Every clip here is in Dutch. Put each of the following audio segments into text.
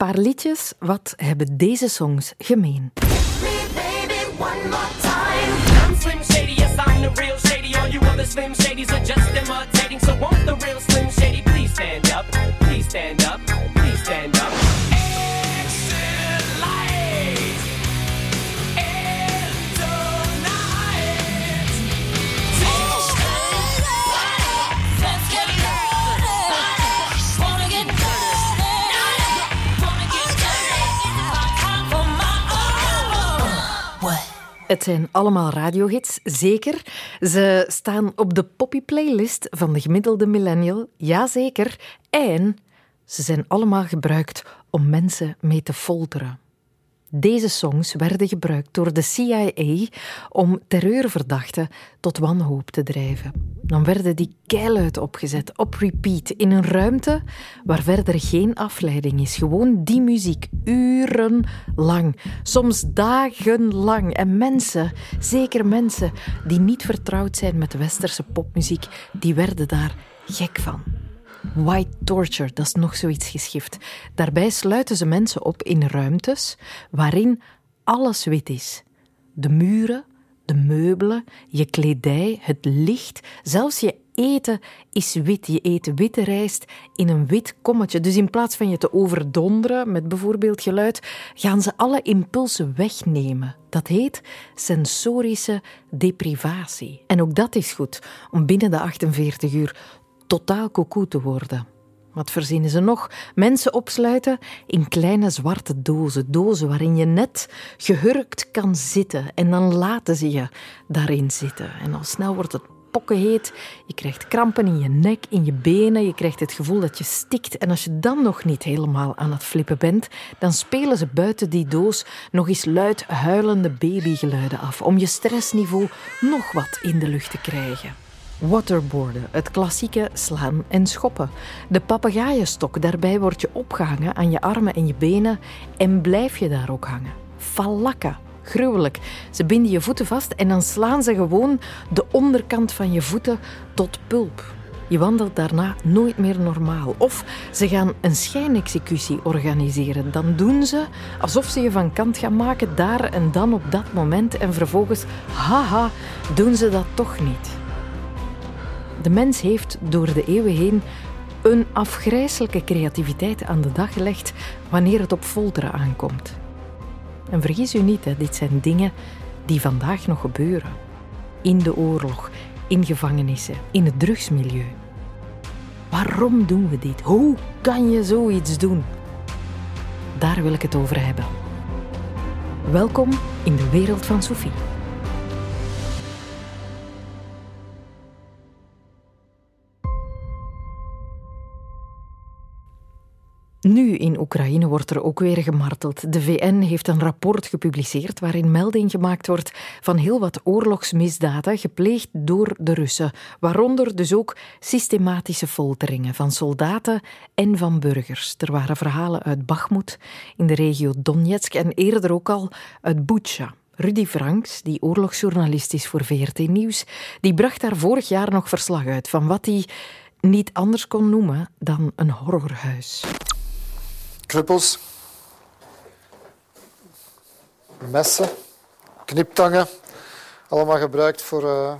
Paar liedjes, wat hebben deze songs gemeen? Het zijn allemaal radiohits, zeker. Ze staan op de poppy-playlist van de gemiddelde millennial, jazeker. En ze zijn allemaal gebruikt om mensen mee te folteren. Deze songs werden gebruikt door de CIA om terreurverdachten tot wanhoop te drijven. Dan werden die keiluid opgezet, op repeat, in een ruimte waar verder geen afleiding is. Gewoon die muziek, urenlang, soms dagenlang. En mensen, zeker mensen die niet vertrouwd zijn met westerse popmuziek, die werden daar gek van. White torture, dat is nog zoiets geschift. Daarbij sluiten ze mensen op in ruimtes waarin alles wit is. De muren, de meubelen, je kledij, het licht, zelfs je eten is wit. Je eet witte rijst in een wit kommetje. Dus in plaats van je te overdonderen met bijvoorbeeld geluid, gaan ze alle impulsen wegnemen. Dat heet sensorische deprivatie. En ook dat is goed om binnen de 48 uur totaal koekoe te worden. Wat verzinnen ze nog? Mensen opsluiten in kleine zwarte dozen. Dozen waarin je net gehurkt kan zitten. En dan laten ze je daarin zitten. En al snel wordt het pokkenheet. Je krijgt krampen in je nek, in je benen. Je krijgt het gevoel dat je stikt. En als je dan nog niet helemaal aan het flippen bent, dan spelen ze buiten die doos nog eens luid huilende babygeluiden af. Om je stressniveau nog wat in de lucht te krijgen. Waterboarden, het klassieke slaan en schoppen. De papegaaienstok, daarbij word je opgehangen aan je armen en je benen en blijf je daar ook hangen. Falakka, gruwelijk. Ze binden je voeten vast en dan slaan ze gewoon de onderkant van je voeten tot pulp. Je wandelt daarna nooit meer normaal. Of ze gaan een schijnexecutie organiseren. Dan doen ze alsof ze je van kant gaan maken, daar en dan op dat moment. En vervolgens, haha, doen ze dat toch niet. De mens heeft door de eeuwen heen een afgrijselijke creativiteit aan de dag gelegd wanneer het op folteren aankomt. En vergis u niet, hè, dit zijn dingen die vandaag nog gebeuren. In de oorlog, in gevangenissen, in het drugsmilieu. Waarom doen we dit? Hoe kan je zoiets doen? Daar wil ik het over hebben. Welkom in de wereld van Sophie. Nu in Oekraïne wordt er ook weer gemarteld. De VN heeft een rapport gepubliceerd waarin melding gemaakt wordt van heel wat oorlogsmisdaden gepleegd door de Russen, waaronder dus ook systematische folteringen van soldaten en van burgers. Er waren verhalen uit Bakhmut in de regio Donetsk en eerder ook al uit Bucha. Rudy Franks, die oorlogsjournalist is voor VRT Nieuws, die bracht daar vorig jaar nog verslag uit van wat hij niet anders kon noemen dan een horrorhuis kruppels, messen, kniptangen. Allemaal gebruikt voor, uh,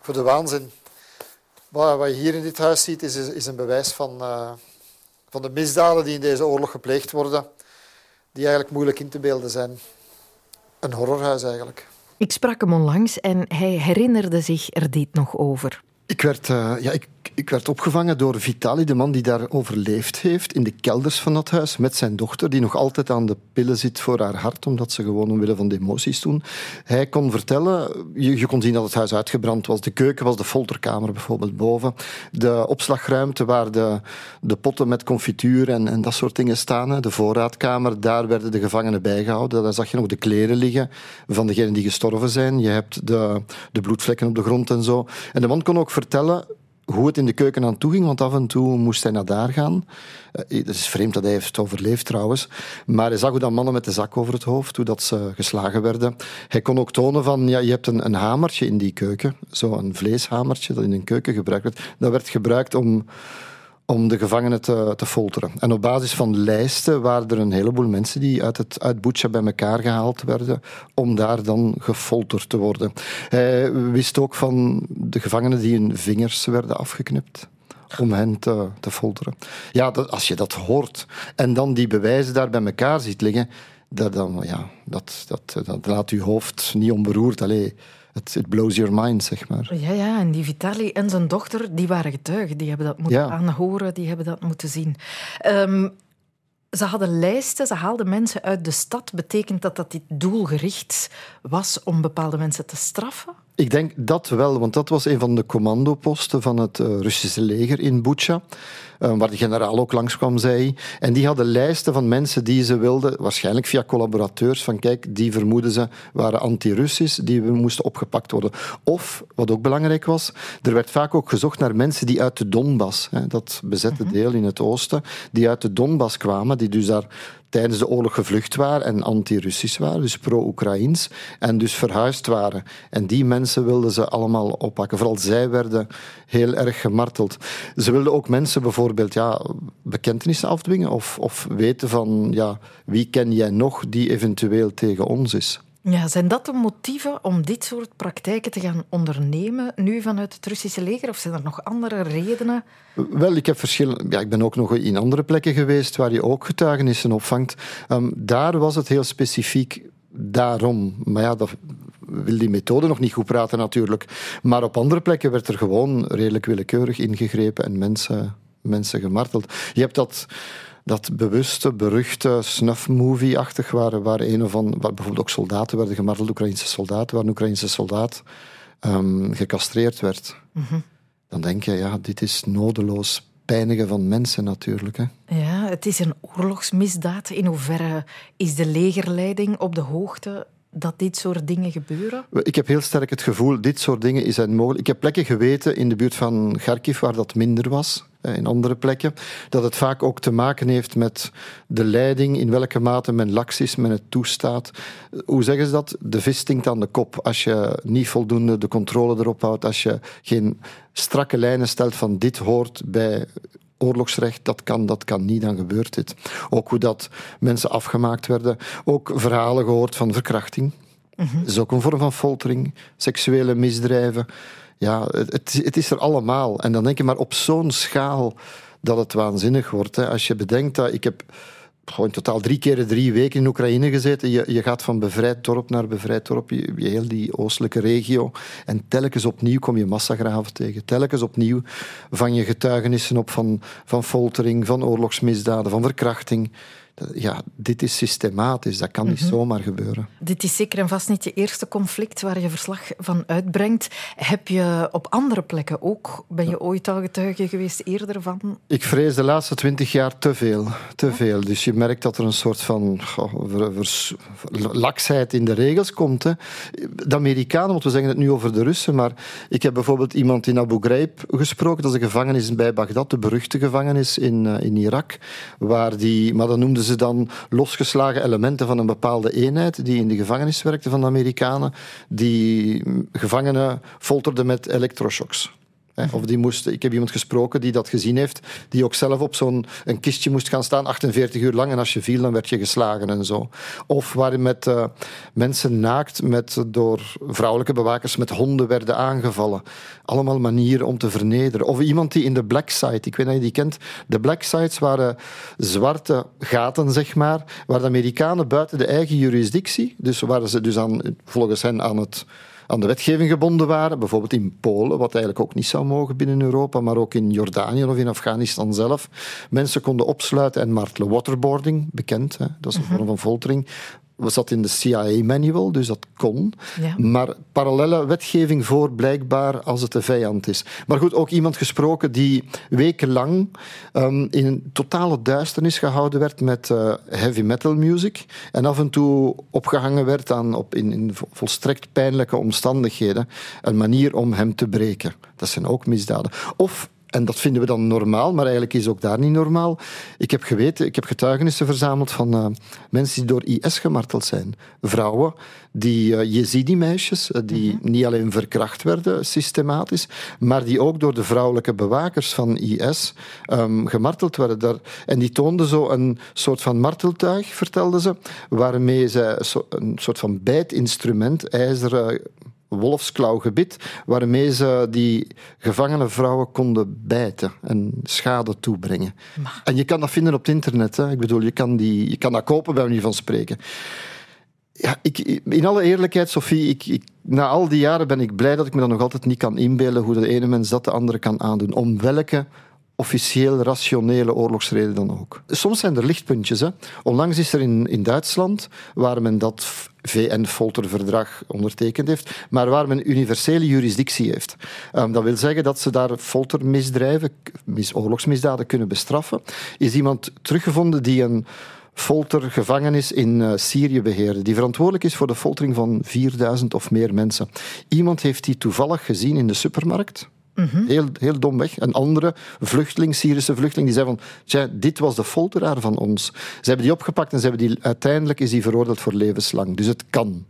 voor de waanzin. Wat, wat je hier in dit huis ziet, is, is een bewijs van, uh, van de misdaden die in deze oorlog gepleegd worden, die eigenlijk moeilijk in te beelden zijn. Een horrorhuis eigenlijk. Ik sprak hem onlangs en hij herinnerde zich er dit nog over. Ik werd, uh, ja, ik ik werd opgevangen door Vitali, de man die daar overleefd heeft, in de kelders van dat huis, met zijn dochter, die nog altijd aan de pillen zit voor haar hart, omdat ze gewoon omwille van de emoties toen. Hij kon vertellen, je, je kon zien dat het huis uitgebrand was. De keuken was de folterkamer bijvoorbeeld boven. De opslagruimte waar de, de potten met confituur en, en dat soort dingen staan, de voorraadkamer, daar werden de gevangenen bijgehouden. Daar zag je nog de kleren liggen van degenen die gestorven zijn. Je hebt de, de bloedvlekken op de grond en zo. En de man kon ook vertellen hoe het in de keuken aan toe ging, want af en toe moest hij naar daar gaan. Uh, het is vreemd dat hij heeft overleefd trouwens. Maar hij zag hoe dat mannen met de zak over het hoofd, hoe dat ze geslagen werden. Hij kon ook tonen van, ja, je hebt een, een hamertje in die keuken. Zo'n vleeshamertje dat in een keuken gebruikt werd. Dat werd gebruikt om om de gevangenen te, te folteren. En op basis van lijsten waren er een heleboel mensen die uit, het, uit Bucha bij elkaar gehaald werden om daar dan gefolterd te worden. Hij wist ook van de gevangenen die hun vingers werden afgeknipt om hen te, te folteren. Ja, als je dat hoort en dan die bewijzen daar bij elkaar ziet liggen, dat, dan, ja, dat, dat, dat laat je hoofd niet onberoerd. Allee, het, it blows your mind, zeg maar. Ja, ja, en die Vitali en zijn dochter, die waren getuigen. Die hebben dat moeten aanhoren, die hebben dat moeten zien. Um, ze hadden lijsten, ze haalden mensen uit de stad. Betekent dat dat dit doelgericht was om bepaalde mensen te straffen? Ik denk dat wel, want dat was een van de commandoposten van het eh, Russische leger in Bucha. Eh, waar de generaal ook langskwam, zei hij. En die hadden lijsten van mensen die ze wilden, waarschijnlijk via collaborateurs, van kijk, die vermoeden ze waren anti-Russisch, die moesten opgepakt worden. Of, wat ook belangrijk was, er werd vaak ook gezocht naar mensen die uit de Donbass, dat bezette mhm. deel in het oosten, die uit de Donbass kwamen, die dus daar tijdens de oorlog gevlucht waren en anti-Russisch waren, dus pro-Oekraïns, en dus verhuisd waren. En die mensen wilden ze allemaal oppakken. Vooral zij werden heel erg gemarteld. Ze wilden ook mensen bijvoorbeeld ja, bekentenissen afdwingen of, of weten van ja, wie ken jij nog die eventueel tegen ons is. Ja, zijn dat de motieven om dit soort praktijken te gaan ondernemen, nu vanuit het Russische leger? Of zijn er nog andere redenen? Wel, ik, heb verschillen, ja, ik ben ook nog in andere plekken geweest waar je ook getuigenissen opvangt. Um, daar was het heel specifiek daarom. Maar ja, dat wil die methode nog niet goed praten natuurlijk. Maar op andere plekken werd er gewoon redelijk willekeurig ingegrepen en mensen, mensen gemarteld. Je hebt dat dat bewuste, beruchte snuff-movie-achtig, waar, waar, een of waar bijvoorbeeld ook soldaten werden gemarteld, Oekraïnse soldaten, waar een Oekraïnse soldaat um, gecastreerd werd. Mhm. Dan denk je, ja, dit is nodeloos pijnigen van mensen natuurlijk. Hè. Ja, het is een oorlogsmisdaad. In hoeverre is de legerleiding op de hoogte dat dit soort dingen gebeuren? Ik heb heel sterk het gevoel, dit soort dingen zijn mogelijk. Ik heb plekken geweten in de buurt van Kharkiv waar dat minder was. In andere plekken, dat het vaak ook te maken heeft met de leiding, in welke mate men laks is, men het toestaat. Hoe zeggen ze dat? De vis stinkt aan de kop. Als je niet voldoende de controle erop houdt, als je geen strakke lijnen stelt van dit hoort bij oorlogsrecht, dat kan, dat kan niet, dan gebeurt dit. Ook hoe dat mensen afgemaakt werden. Ook verhalen gehoord van verkrachting. Mm Dat is ook een vorm van foltering, seksuele misdrijven ja, het, het is er allemaal. En dan denk je maar op zo'n schaal dat het waanzinnig wordt. Hè. Als je bedenkt dat ik heb gewoon totaal drie keer drie weken in Oekraïne gezeten. Je, je gaat van bevrijd dorp naar bevrijd dorp, je, heel die oostelijke regio. En telkens opnieuw kom je massagraven tegen. Telkens opnieuw vang je getuigenissen op van, van foltering, van oorlogsmisdaden, van verkrachting ja, dit is systematisch, dat kan niet mhm. zomaar gebeuren. Dit is zeker en vast niet je eerste conflict waar je verslag van uitbrengt. Heb je op andere plekken ook, ben je ooit al getuige geweest eerder van? Ik vrees de laatste twintig jaar te veel. Te veel. Dus je merkt dat er een soort van laksheid in de regels komt. Hè. De Amerikanen, want we zeggen het nu over de Russen, maar ik heb bijvoorbeeld iemand in Abu Ghraib gesproken, dat is een gevangenis bij Bagdad, de beruchte gevangenis in, eh, in Irak, waar die, maar dat noemden ze dan losgeslagen elementen van een bepaalde eenheid die in de gevangenis werkte van de Amerikanen, die gevangenen folterden met elektroshocks. Of die moest, ik heb iemand gesproken die dat gezien heeft, die ook zelf op zo'n een kistje moest gaan staan, 48 uur lang, en als je viel, dan werd je geslagen en zo. Of waar met uh, mensen naakt met, door vrouwelijke bewakers met honden werden aangevallen. Allemaal manieren om te vernederen. Of iemand die in de black site, ik weet niet of je die kent, de black sites waren zwarte gaten, zeg maar, waar de Amerikanen buiten de eigen jurisdictie, dus waren ze dus aan, volgens hen aan het aan de wetgeving gebonden waren. Bijvoorbeeld in Polen, wat eigenlijk ook niet zou mogen binnen Europa, maar ook in Jordanië of in Afghanistan zelf. Mensen konden opsluiten en martelen. Waterboarding, bekend, hè? dat is een vorm van foltering was dat in de CIA-manual, dus dat kon. Maar parallele wetgeving voor blijkbaar als het de vijand is. Maar goed, ook iemand gesproken die wekenlang um, in een totale duisternis gehouden werd met uh, heavy metal music en af en toe opgehangen werd aan, op, in, in volstrekt pijnlijke omstandigheden. Een manier om hem te breken. Dat zijn ook misdaden. Of en dat vinden we dan normaal, maar eigenlijk is ook daar niet normaal. Ik heb geweten, ik heb getuigenissen verzameld van uh, mensen die door IS gemarteld zijn. Vrouwen, die uh, Jezidi-meisjes, uh, die mm -hmm. niet alleen verkracht werden systematisch, maar die ook door de vrouwelijke bewakers van IS um, gemarteld werden. Daar, en die toonden zo een soort van marteltuig, vertelden ze, waarmee ze een soort van bijtinstrument, ijzeren wolfsklauwgebit, waarmee ze die gevangene vrouwen konden bijten en schade toebrengen. Maar. En je kan dat vinden op het internet. Hè. Ik bedoel, je kan, die, je kan dat kopen, bij manier van spreken. Ja, ik, in alle eerlijkheid, Sophie, ik, ik, na al die jaren ben ik blij dat ik me dan nog altijd niet kan inbeelden hoe de ene mens dat de andere kan aandoen. Om welke officieel rationele oorlogsreden dan ook. Soms zijn er lichtpuntjes. Hè. Onlangs is er in, in Duitsland, waar men dat VN-folterverdrag ondertekend heeft, maar waar men universele jurisdictie heeft. Um, dat wil zeggen dat ze daar foltermisdrijven, mis, oorlogsmisdaden kunnen bestraffen. Is iemand teruggevonden die een foltergevangenis in uh, Syrië beheerde, die verantwoordelijk is voor de foltering van 4000 of meer mensen. Iemand heeft die toevallig gezien in de supermarkt Mm Heel, heel domweg. Een andere vluchteling, Syrische vluchteling, die zei van, tja, dit was de folteraar van ons. Ze hebben die opgepakt en ze hebben die, uiteindelijk is die veroordeeld voor levenslang. Dus het kan.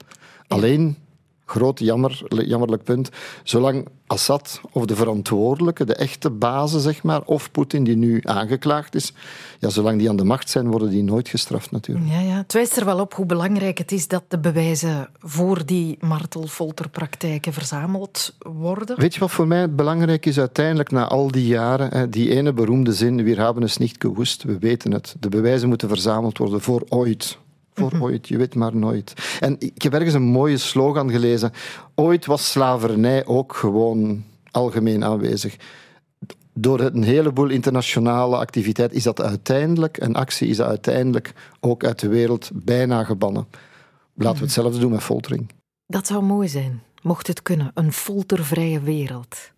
Alleen groot jammer, jammerlijk punt. Zolang Assad of de verantwoordelijke, de echte bazen, zeg maar, of Poetin die nu aangeklaagd is, ja, zolang die aan de macht zijn, worden die nooit gestraft natuurlijk. Ja, ja. Het wijst er wel op hoe belangrijk het is dat de bewijzen voor die martelfolterpraktijken verzameld worden. Weet je wat voor mij belangrijk is uiteindelijk na al die jaren? Die ene beroemde zin, we hebben het niet gewoest, we weten het. De bewijzen moeten verzameld worden voor ooit voor mhm. ooit, je weet maar nooit. En ik heb ergens een mooie slogan gelezen. Ooit was slavernij ook gewoon algemeen aanwezig. Door een heleboel internationale activiteit is dat uiteindelijk, een actie is dat uiteindelijk ook uit de wereld bijna gebannen. Laten we mhm. hetzelfde doen met foltering. Dat zou mooi zijn, mocht het kunnen, een foltervrije wereld.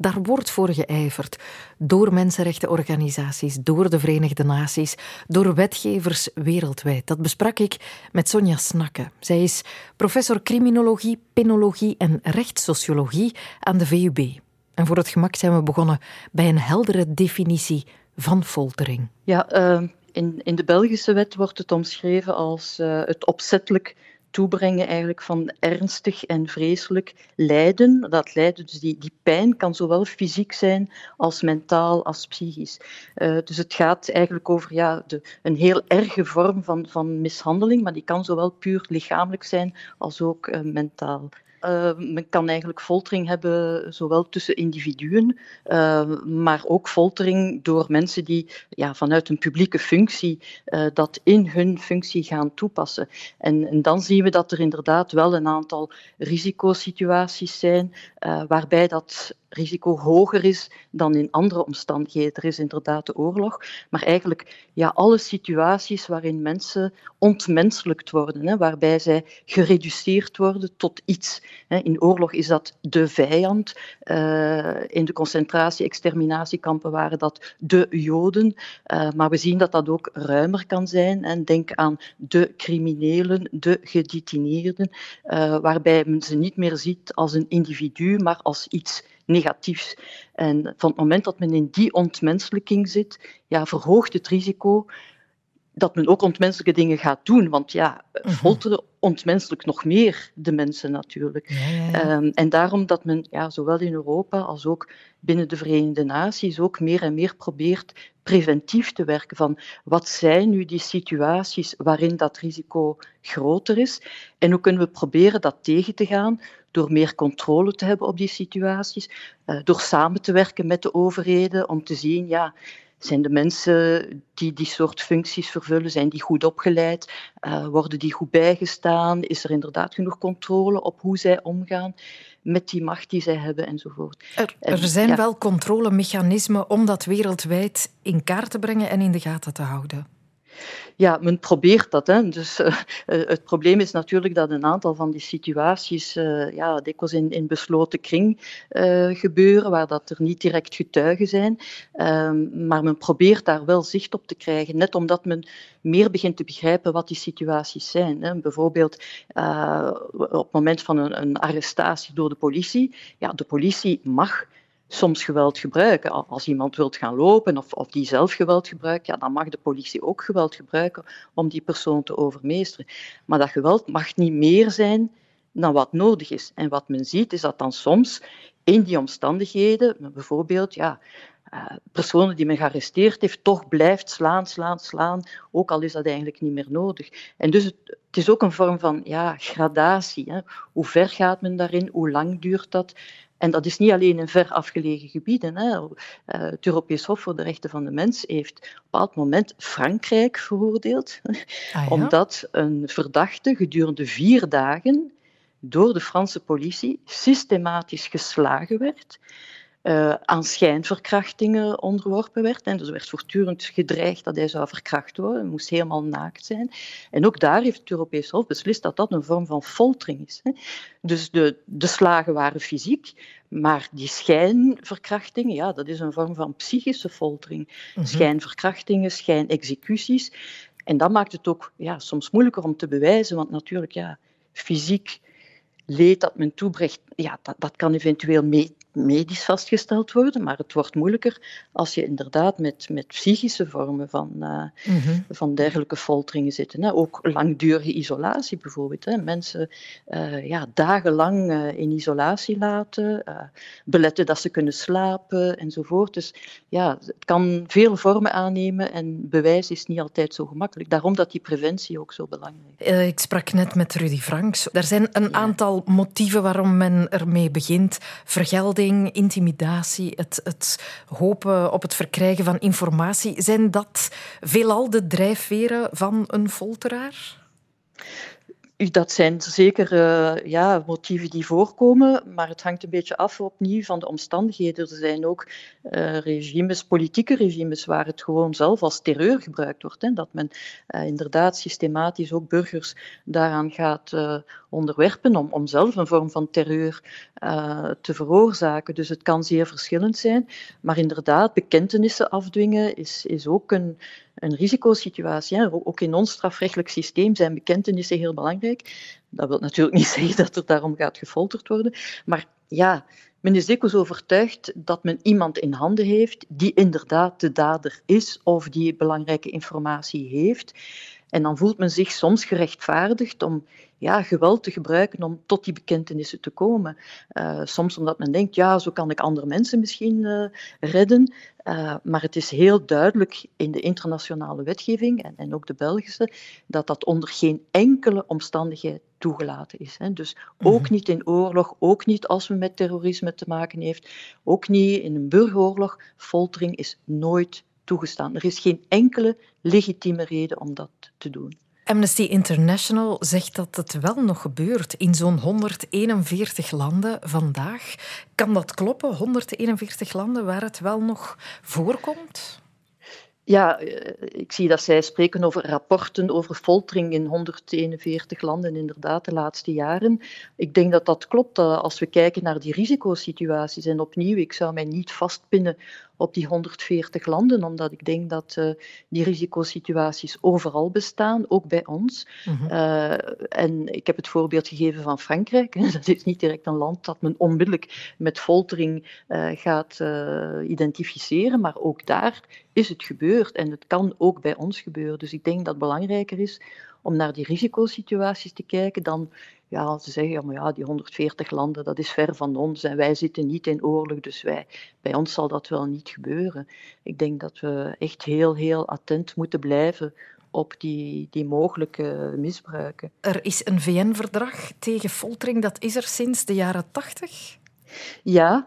Daar wordt voor geijverd door mensenrechtenorganisaties, door de Verenigde Naties, door wetgevers wereldwijd. Dat besprak ik met Sonja Snakke. Zij is professor criminologie, penologie en rechtssociologie aan de VUB. En voor het gemak zijn we begonnen bij een heldere definitie van foltering. Ja, uh, in, in de Belgische wet wordt het omschreven als uh, het opzettelijk toebrengen eigenlijk van ernstig en vreselijk lijden. Dat lijden, dus die, die pijn, kan zowel fysiek zijn als mentaal als psychisch. Uh, dus het gaat eigenlijk over ja, de, een heel erge vorm van, van mishandeling, maar die kan zowel puur lichamelijk zijn als ook uh, mentaal. Uh, men kan eigenlijk foltering hebben, zowel tussen individuen, uh, maar ook foltering door mensen die ja, vanuit een publieke functie uh, dat in hun functie gaan toepassen. En, en, dan zien we dat er inderdaad wel een aantal risicosituaties zijn waarbij dat risico hoger is dan in andere omstandigheden. Er is inderdaad de oorlog, maar eigenlijk ja, alle situaties waarin mensen ontmenselijkt worden, hè, waarbij zij gereduceerd worden tot iets. Hè. In oorlog is dat de vijand, uh, in de concentratie-exterminatiekampen waren dat de Joden, uh, maar we zien dat dat ook ruimer kan zijn. En denk aan de criminelen, de gedetineerden, uh, waarbij men ze niet meer ziet als een individu, maar als iets negatiefs. En van het moment dat men in die ontmenselijking zit, ja, verhoogt het risico dat men ook ontmenselijke dingen gaat doen. Want ja, mhm. folteren ontmenselijk nog meer de mensen natuurlijk. Ehm, en daarom dat men ja, zowel in Europa als ook binnen de Verenigde Naties ook meer en meer probeert preventief te werken van wat zijn nu die situaties waarin dat risico groter is en hoe kunnen we proberen dat tegen te gaan door meer controle te hebben op die situaties, uh, door samen te werken met de overheden om te zien, ja, zijn de mensen die die soort functies vervullen, zijn die goed opgeleid? Uh, worden die goed bijgestaan? Is er inderdaad genoeg controle op hoe zij omgaan met die macht die zij hebben enzovoort? Er, er zijn wel controlemechanismen om dat wereldwijd in kaart te brengen en in de gaten te houden. Ja, men probeert dat. Hè. Dus, uh, het probleem is natuurlijk dat een aantal van die situaties uh, ja, dikwijls in, in besloten kring gebeuren, waar dat er niet direct getuigen zijn. Ehm, maar men probeert daar wel zicht op te krijgen, net omdat men meer begint te begrijpen wat die situaties zijn. Hè. Bijvoorbeeld op het moment van een, een arrestatie door de politie. Ja, de politie mag soms geweld gebruiken. Als iemand wilt gaan lopen of, of die zelf geweld gebruikt, ja, dan mag de politie ook geweld gebruiken om die persoon te overmeesteren. Maar dat geweld mag niet meer zijn dan wat nodig is. En wat men ziet is dat dan soms in die omstandigheden, bijvoorbeeld ja, uh, personen die men gearresteerd heeft, toch blijft slaan, slaan, slaan, ook al is dat eigenlijk niet meer nodig. En dus het, het is ook een vorm van ja, gradatie. Hè. Hoe ver gaat men daarin? Hoe lang duurt dat? En dat is niet alleen in ver afgelegen gebieden. Hè. Uh, het Europees Hof voor de Rechten van de Mens heeft op een bepaald moment Frankrijk veroordeeld, ah, ja? omdat een verdachte gedurende vier dagen door de Franse politie systematisch geslagen werd uh, aan schijnverkrachtingen onderworpen werd. En dus er werd voortdurend gedreigd dat hij zou verkracht worden. Hij moest helemaal naakt zijn. En ook daar heeft het Europees Hof beslist dat dat een vorm van foltering is. Hè. Dus de, de slagen waren fysiek, maar die schijnverkrachtingen, ja, dat is een vorm van psychische foltering. Mm Schijnverkrachtingen, schijnexecuties. En dat maakt het ook ja, soms moeilijker om te bewijzen, want natuurlijk, ja, fysiek leed dat men toebrengt, ja, dat, dat kan eventueel mee, medisch vastgesteld worden, maar het wordt moeilijker als je inderdaad met, met psychische vormen van, uh, van dergelijke folteringen zit. Hè. Ook langdurige isolatie bijvoorbeeld. Hè. Mensen uh, ja, dagenlang uh, in isolatie laten, beletten dat ze kunnen slapen enzovoort. Dus ja, het kan veel vormen aannemen en bewijs is niet altijd zo gemakkelijk. Daarom dat die preventie ook zo belangrijk is. Ik sprak net met Rudy Franks. Er zijn een aantal motieven waarom men ermee begint. Vergelding intimidatie, het, het hopen op het verkrijgen van informatie. Zijn dat veelal de drijfveren van een folteraar? Dat zijn zeker uh, ja, motieven die voorkomen, maar het hangt een beetje af opnieuw van de omstandigheden. Er zijn ook uh, regimes, politieke regimes, waar het gewoon zelf als terreur gebruikt wordt. Hè, dat men uh, inderdaad systematisch ook burgers daaraan gaat onderwerpen om, om zelf een vorm van terreur te veroorzaken. Dus het kan zeer verschillend zijn, maar inderdaad, bekentenissen afdwingen is, is ook een een risicosituatie. Ook in ons strafrechtelijk systeem zijn bekentenissen heel belangrijk. Dat wil natuurlijk niet zeggen dat er daarom gaat gefolterd worden. Maar ja, men is dikwijls overtuigd dat men iemand in handen heeft die inderdaad de dader is of die belangrijke informatie heeft. En dan voelt men zich soms gerechtvaardigd om ja, geweld te gebruiken om tot die bekentenissen te komen. Uh, soms omdat men denkt, ja, zo kan ik andere mensen misschien uh, redden. Uh, maar het is heel duidelijk in de internationale wetgeving en, en, ook de Belgische dat dat onder geen enkele omstandigheid toegelaten is. Hè. Dus ook mhm. niet in oorlog, ook niet als we met terrorisme te maken heeft, ook niet in een burgeroorlog. Foltering is nooit toegestaan. Er is geen enkele legitieme reden om dat te doen. Amnesty International zegt dat het wel nog gebeurt in zo'n 141 landen vandaag. Kan dat kloppen? 141 landen waar het wel nog voorkomt? Ja, eh, ik zie dat zij spreken over rapporten over foltering in 141 landen, inderdaad, de laatste jaren. Ik denk dat dat klopt als we kijken naar die risicosituaties. En opnieuw, ik zou mij niet vastpinnen op die 140 landen, omdat ik denk dat uh, die risicosituaties overal bestaan, ook bij ons. Mm uh, en ik heb het voorbeeld gegeven van Frankrijk. Dat is niet direct een land dat men onmiddellijk met foltering uh, gaat identificeren, maar ook daar is het gebeurd en het kan ook bij ons gebeuren. Dus ik denk dat het belangrijker is om naar die risicosituaties te kijken dan ja, ze zeggen, ja, maar ja, die 140 landen, dat is ver van ons en wij zitten niet in oorlog, dus wij, bij ons zal dat wel niet gebeuren. Ik denk dat we echt heel, heel attent moeten blijven op die, die mogelijke misbruiken. Er is een VN-verdrag tegen foltering, dat is er sinds de jaren 80? Ja,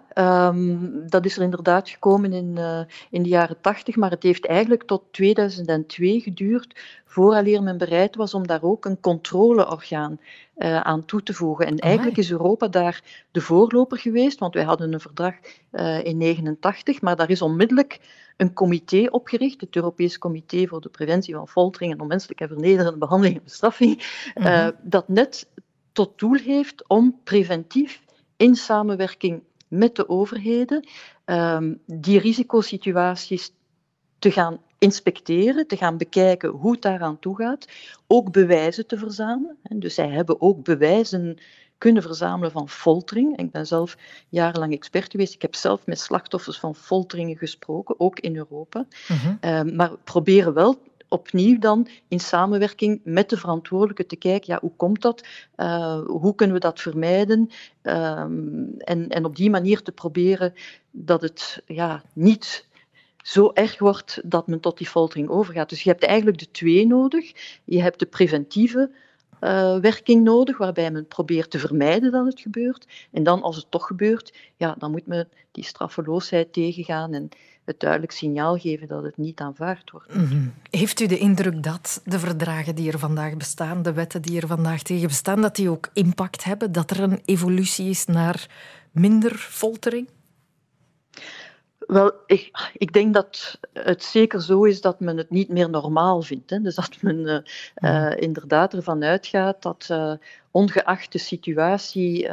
um, dat is er inderdaad gekomen in, uh, in de jaren 80, maar het heeft eigenlijk tot 2002 geduurd vooraleer men bereid was om daar ook een controleorgaan uh, aan toe te voegen. En eigenlijk is Europa daar de voorloper geweest, want wij hadden een verdrag uh, in 89, maar daar is onmiddellijk een comité opgericht, het Europees Comité voor de Preventie van Foltering en Onmenselijke en Vernederende Behandeling en Bestraffing, mm -hmm. dat net tot doel heeft om preventief in samenwerking met de overheden um, die risicosituaties te gaan inspecteren, te gaan bekijken hoe het daaraan toe gaat, ook bewijzen te verzamelen. Dus zij hebben ook bewijzen kunnen verzamelen van foltering. Ik ben zelf jarenlang expert geweest. Ik heb zelf met slachtoffers van folteringen gesproken, ook in Europa. Mm maar proberen wel opnieuw dan in samenwerking met de verantwoordelijke te kijken, ja, hoe komt dat? Uh, hoe kunnen we dat vermijden? Um, en, en op die manier te proberen dat het ja, niet zo erg wordt dat men tot die foltering overgaat. Dus je hebt eigenlijk de twee nodig. Je hebt de preventieve uh, werking nodig, waarbij men probeert te vermijden dat het gebeurt. En dan, als het toch gebeurt, ja, dan moet men die straffeloosheid tegengaan en het duidelijk signaal geven dat het niet aanvaard wordt. Mhm. Heeft u de indruk dat de verdragen die er vandaag bestaan, de wetten die er vandaag tegen bestaan, dat die ook impact hebben? Dat er een evolutie is naar minder foltering? Wel, ik, ik, denk dat het zeker zo is dat men het niet meer normaal vindt. Hè. Dus dat men uh, uh, inderdaad ervan uitgaat dat uh, ongeacht de situatie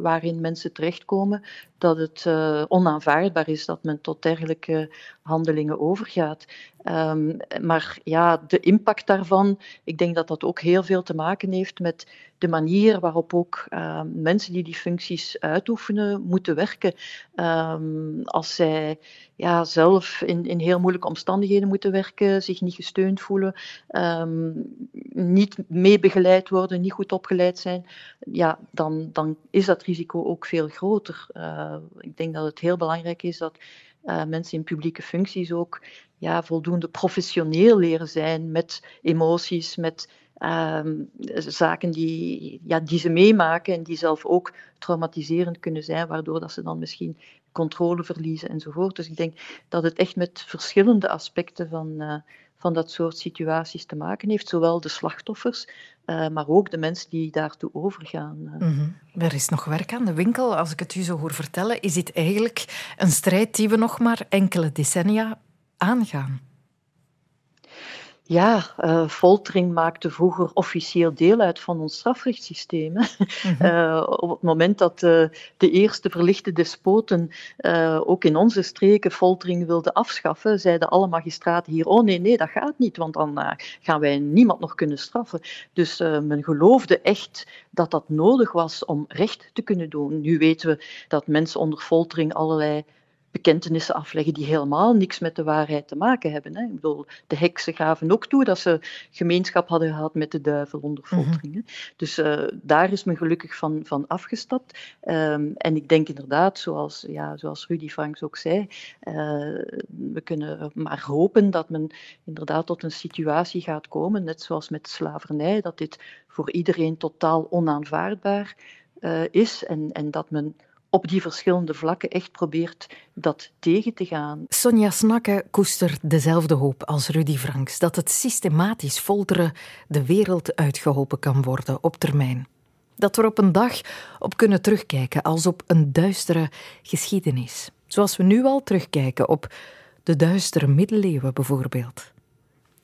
waarin mensen terechtkomen, dat het onaanvaardbaar is dat men tot dergelijke handelingen overgaat. Um, maar ja, de impact daarvan, ik denk dat dat ook heel veel te maken heeft met de manier waarop ook um, mensen die die functies uitoefenen moeten werken. Um, als zij ja, zelf in, in heel moeilijke omstandigheden moeten werken, zich niet gesteund voelen, niet meebegeleid worden, niet goed opgeleid zijn, ja, dan, dan is dat risico ook veel groter. Ik denk dat het heel belangrijk is dat uh, mensen in publieke functies ook ja, voldoende professioneel leren zijn met emoties, met um, zaken die, ja, die ze meemaken en die zelf ook traumatiserend kunnen zijn, waardoor dat ze dan misschien controle verliezen enzovoort. Dus ik denk dat het echt met verschillende aspecten van, uh, van dat soort situaties te maken heeft, zowel de slachtoffers, uh, maar ook de mensen die daartoe overgaan. Mm -hmm. Er is nog werk aan de winkel. Als ik het u zo hoor vertellen, is dit eigenlijk een strijd die we nog maar enkele decennia aangaan. Ja, uh, foltering maakte vroeger officieel deel uit van ons strafrechtssysteem. Mm -hmm. uh, op het moment dat uh, de eerste verlichte despoten ook in onze streken foltering wilden afschaffen, zeiden alle magistraten hier: oh nee, nee, dat gaat niet, want dan gaan wij niemand nog kunnen straffen. Dus men geloofde echt dat dat nodig was om recht te kunnen doen. Nu weten we dat mensen onder foltering allerlei bekentenissen afleggen die helemaal niks met de waarheid te maken hebben. Hè. Ik bedoel, de heksen gaven ook toe dat ze gemeenschap hadden gehad met de duivel onder mhm. foltering. Dus uh, daar is men gelukkig van, van afgestapt. Um, en ik denk inderdaad, zoals, ja, zoals Rudy Franks ook zei, uh, we kunnen maar hopen dat men inderdaad tot een situatie gaat komen, net zoals met slavernij, dat dit voor iedereen totaal onaanvaardbaar uh, is en, en dat men op die verschillende vlakken echt probeert dat tegen te gaan. Sonja Snakke koestert dezelfde hoop als Rudy Franks dat het systematisch folteren de wereld uitgeholpen kan worden op termijn. Dat we er op een dag op kunnen terugkijken als op een duistere geschiedenis. Zoals we nu al terugkijken op de duistere middeleeuwen bijvoorbeeld.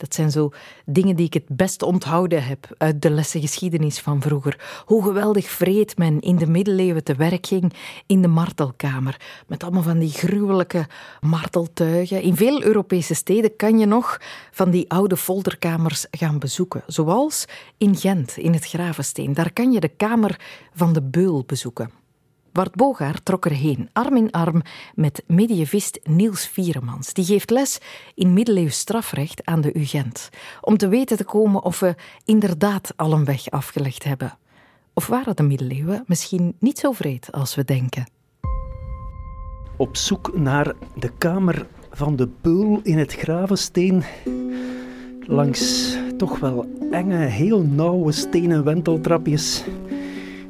Dat zijn zo dingen die ik het best onthouden heb uit de lessen geschiedenis van vroeger. Hoe geweldig vreed men in de middeleeuwen te werk ging in de martelkamer. Met allemaal van die gruwelijke marteltuigen. In veel Europese steden kan je nog van die oude folterkamers gaan bezoeken. Zoals in Gent, in het Gravensteen. Daar kan je de kamer van de beul bezoeken. Bart Bogaert trok erheen, arm in arm met medievist Niels Vieremans. Die geeft les in middeleeuws strafrecht aan de UGent. Om te weten te komen of we inderdaad al een weg afgelegd hebben. Of waren de middeleeuwen misschien niet zo vreed als we denken? Op zoek naar de kamer van de beul in het Gravensteen. Langs toch wel enge, heel nauwe stenen wenteltrapjes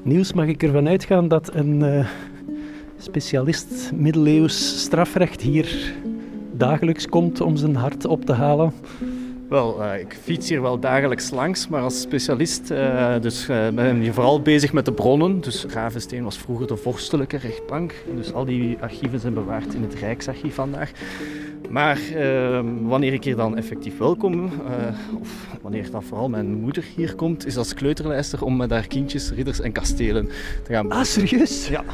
Nieuws mag ik ervan uitgaan dat een uh, specialist middeleeuws strafrecht hier dagelijks komt om zijn hart op te halen. Wel, uh, ik fiets hier wel dagelijks langs, maar als specialist uh, dus, ben je vooral bezig met de bronnen. Dus Ravensteen was vroeger de vorstelijke rechtbank. Dus al die archieven zijn bewaard in het Rijksarchief vandaag. Maar uh, wanneer ik hier dan effectief welkom, uh, of wanneer dan vooral mijn moeder hier komt, is als kleuterlijster om met haar kindjes, ridders en kastelen te gaan Ah, serieus? Ja.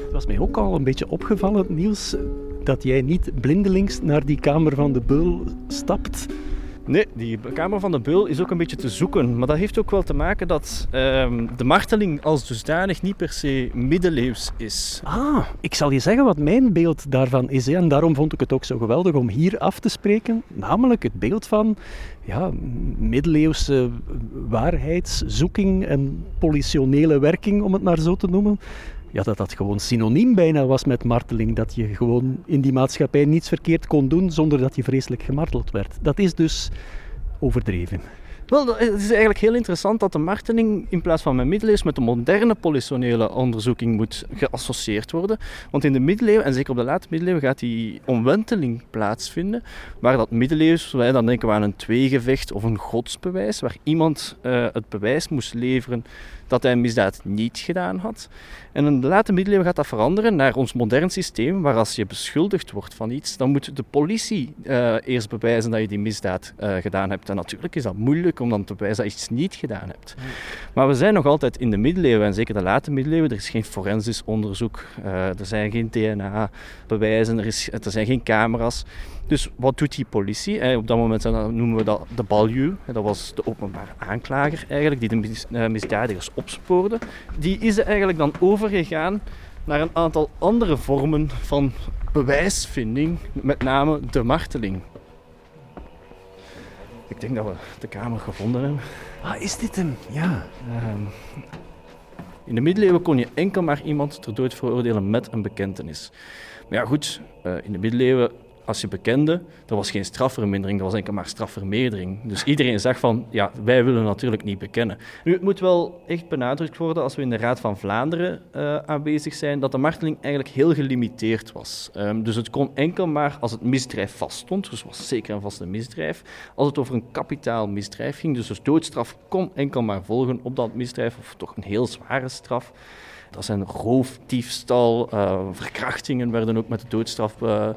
Het was mij ook al een beetje opgevallen, Niels, dat jij niet blindelings naar die kamer van de beul stapt, Nee, die Kamer van de Beul is ook een beetje te zoeken. Maar dat heeft ook wel te maken dat ehm, de marteling als dusdanig niet per se middeleeuws is. Ah, ik zal je zeggen wat mijn beeld daarvan is. En daarom vond ik het ook zo geweldig om hier af te spreken. Namelijk het beeld van ja, middeleeuwse waarheidszoeking en politionele werking, om het maar zo te noemen ja, dat dat gewoon synoniem bijna was met marteling. Dat je gewoon in die maatschappij niets verkeerd kon doen zonder dat je vreselijk gemarteld werd. Dat is dus overdreven. Wel, het is eigenlijk heel interessant dat de marteling in plaats van met middeleeuws met de moderne politionele onderzoeking moet geassocieerd worden. Want in de middeleeuwen, en zeker op de late middeleeuwen, gaat die omwenteling plaatsvinden. Waar dat middeleeuws, wij dan denken we aan een tweegevecht of een godsbewijs, waar iemand uh, het bewijs moest leveren dat hij een misdaad niet gedaan had. En in de late middeleeuwen gaat dat veranderen naar ons modern systeem, waar als je beschuldigd wordt van iets, dan moet de politie uh, eerst bewijzen dat je die misdaad uh, gedaan hebt. En natuurlijk is dat moeilijk om dan te bewijzen dat je iets niet gedaan hebt. Maar we zijn nog altijd in de middeleeuwen, en zeker de late middeleeuwen, er is geen forensisch onderzoek, uh, er zijn geen DNA-bewijzen, er, is, er zijn geen camera's. Dus wat doet die politie? Eh, op dat moment noemen we dat de balju. Dat was de openbare aanklager eigenlijk, die de eh, misdadigers opspoorde. Die is eigenlijk dan overgegaan naar een aantal andere vormen van bewijsvinding, met name de marteling. Ik denk dat we de kamer gevonden hebben. Ah, is dit hem? Ja. Uh, in de middeleeuwen kon je enkel maar iemand ter dood veroordelen met een bekentenis. Maar ja, goed, in de middeleeuwen als je bekende, er was geen strafvermindering, er was enkel maar strafvermeerdering. Dus iedereen zag van, ja, wij willen natuurlijk niet bekennen. Nu, het moet wel echt benadrukt worden, als we in de Raad van Vlaanderen uh, aanwezig zijn, dat de marteling eigenlijk heel gelimiteerd was. Um, dus het kon enkel maar als het misdrijf vaststond, dus was zeker een vaste misdrijf. Als het over een kapitaal misdrijf ging, dus de doodstraf kon enkel maar volgen op dat misdrijf, of toch een heel zware straf. Dat zijn roof, diefstal, uh, verkrachtingen werden ook met de doodstraf uh,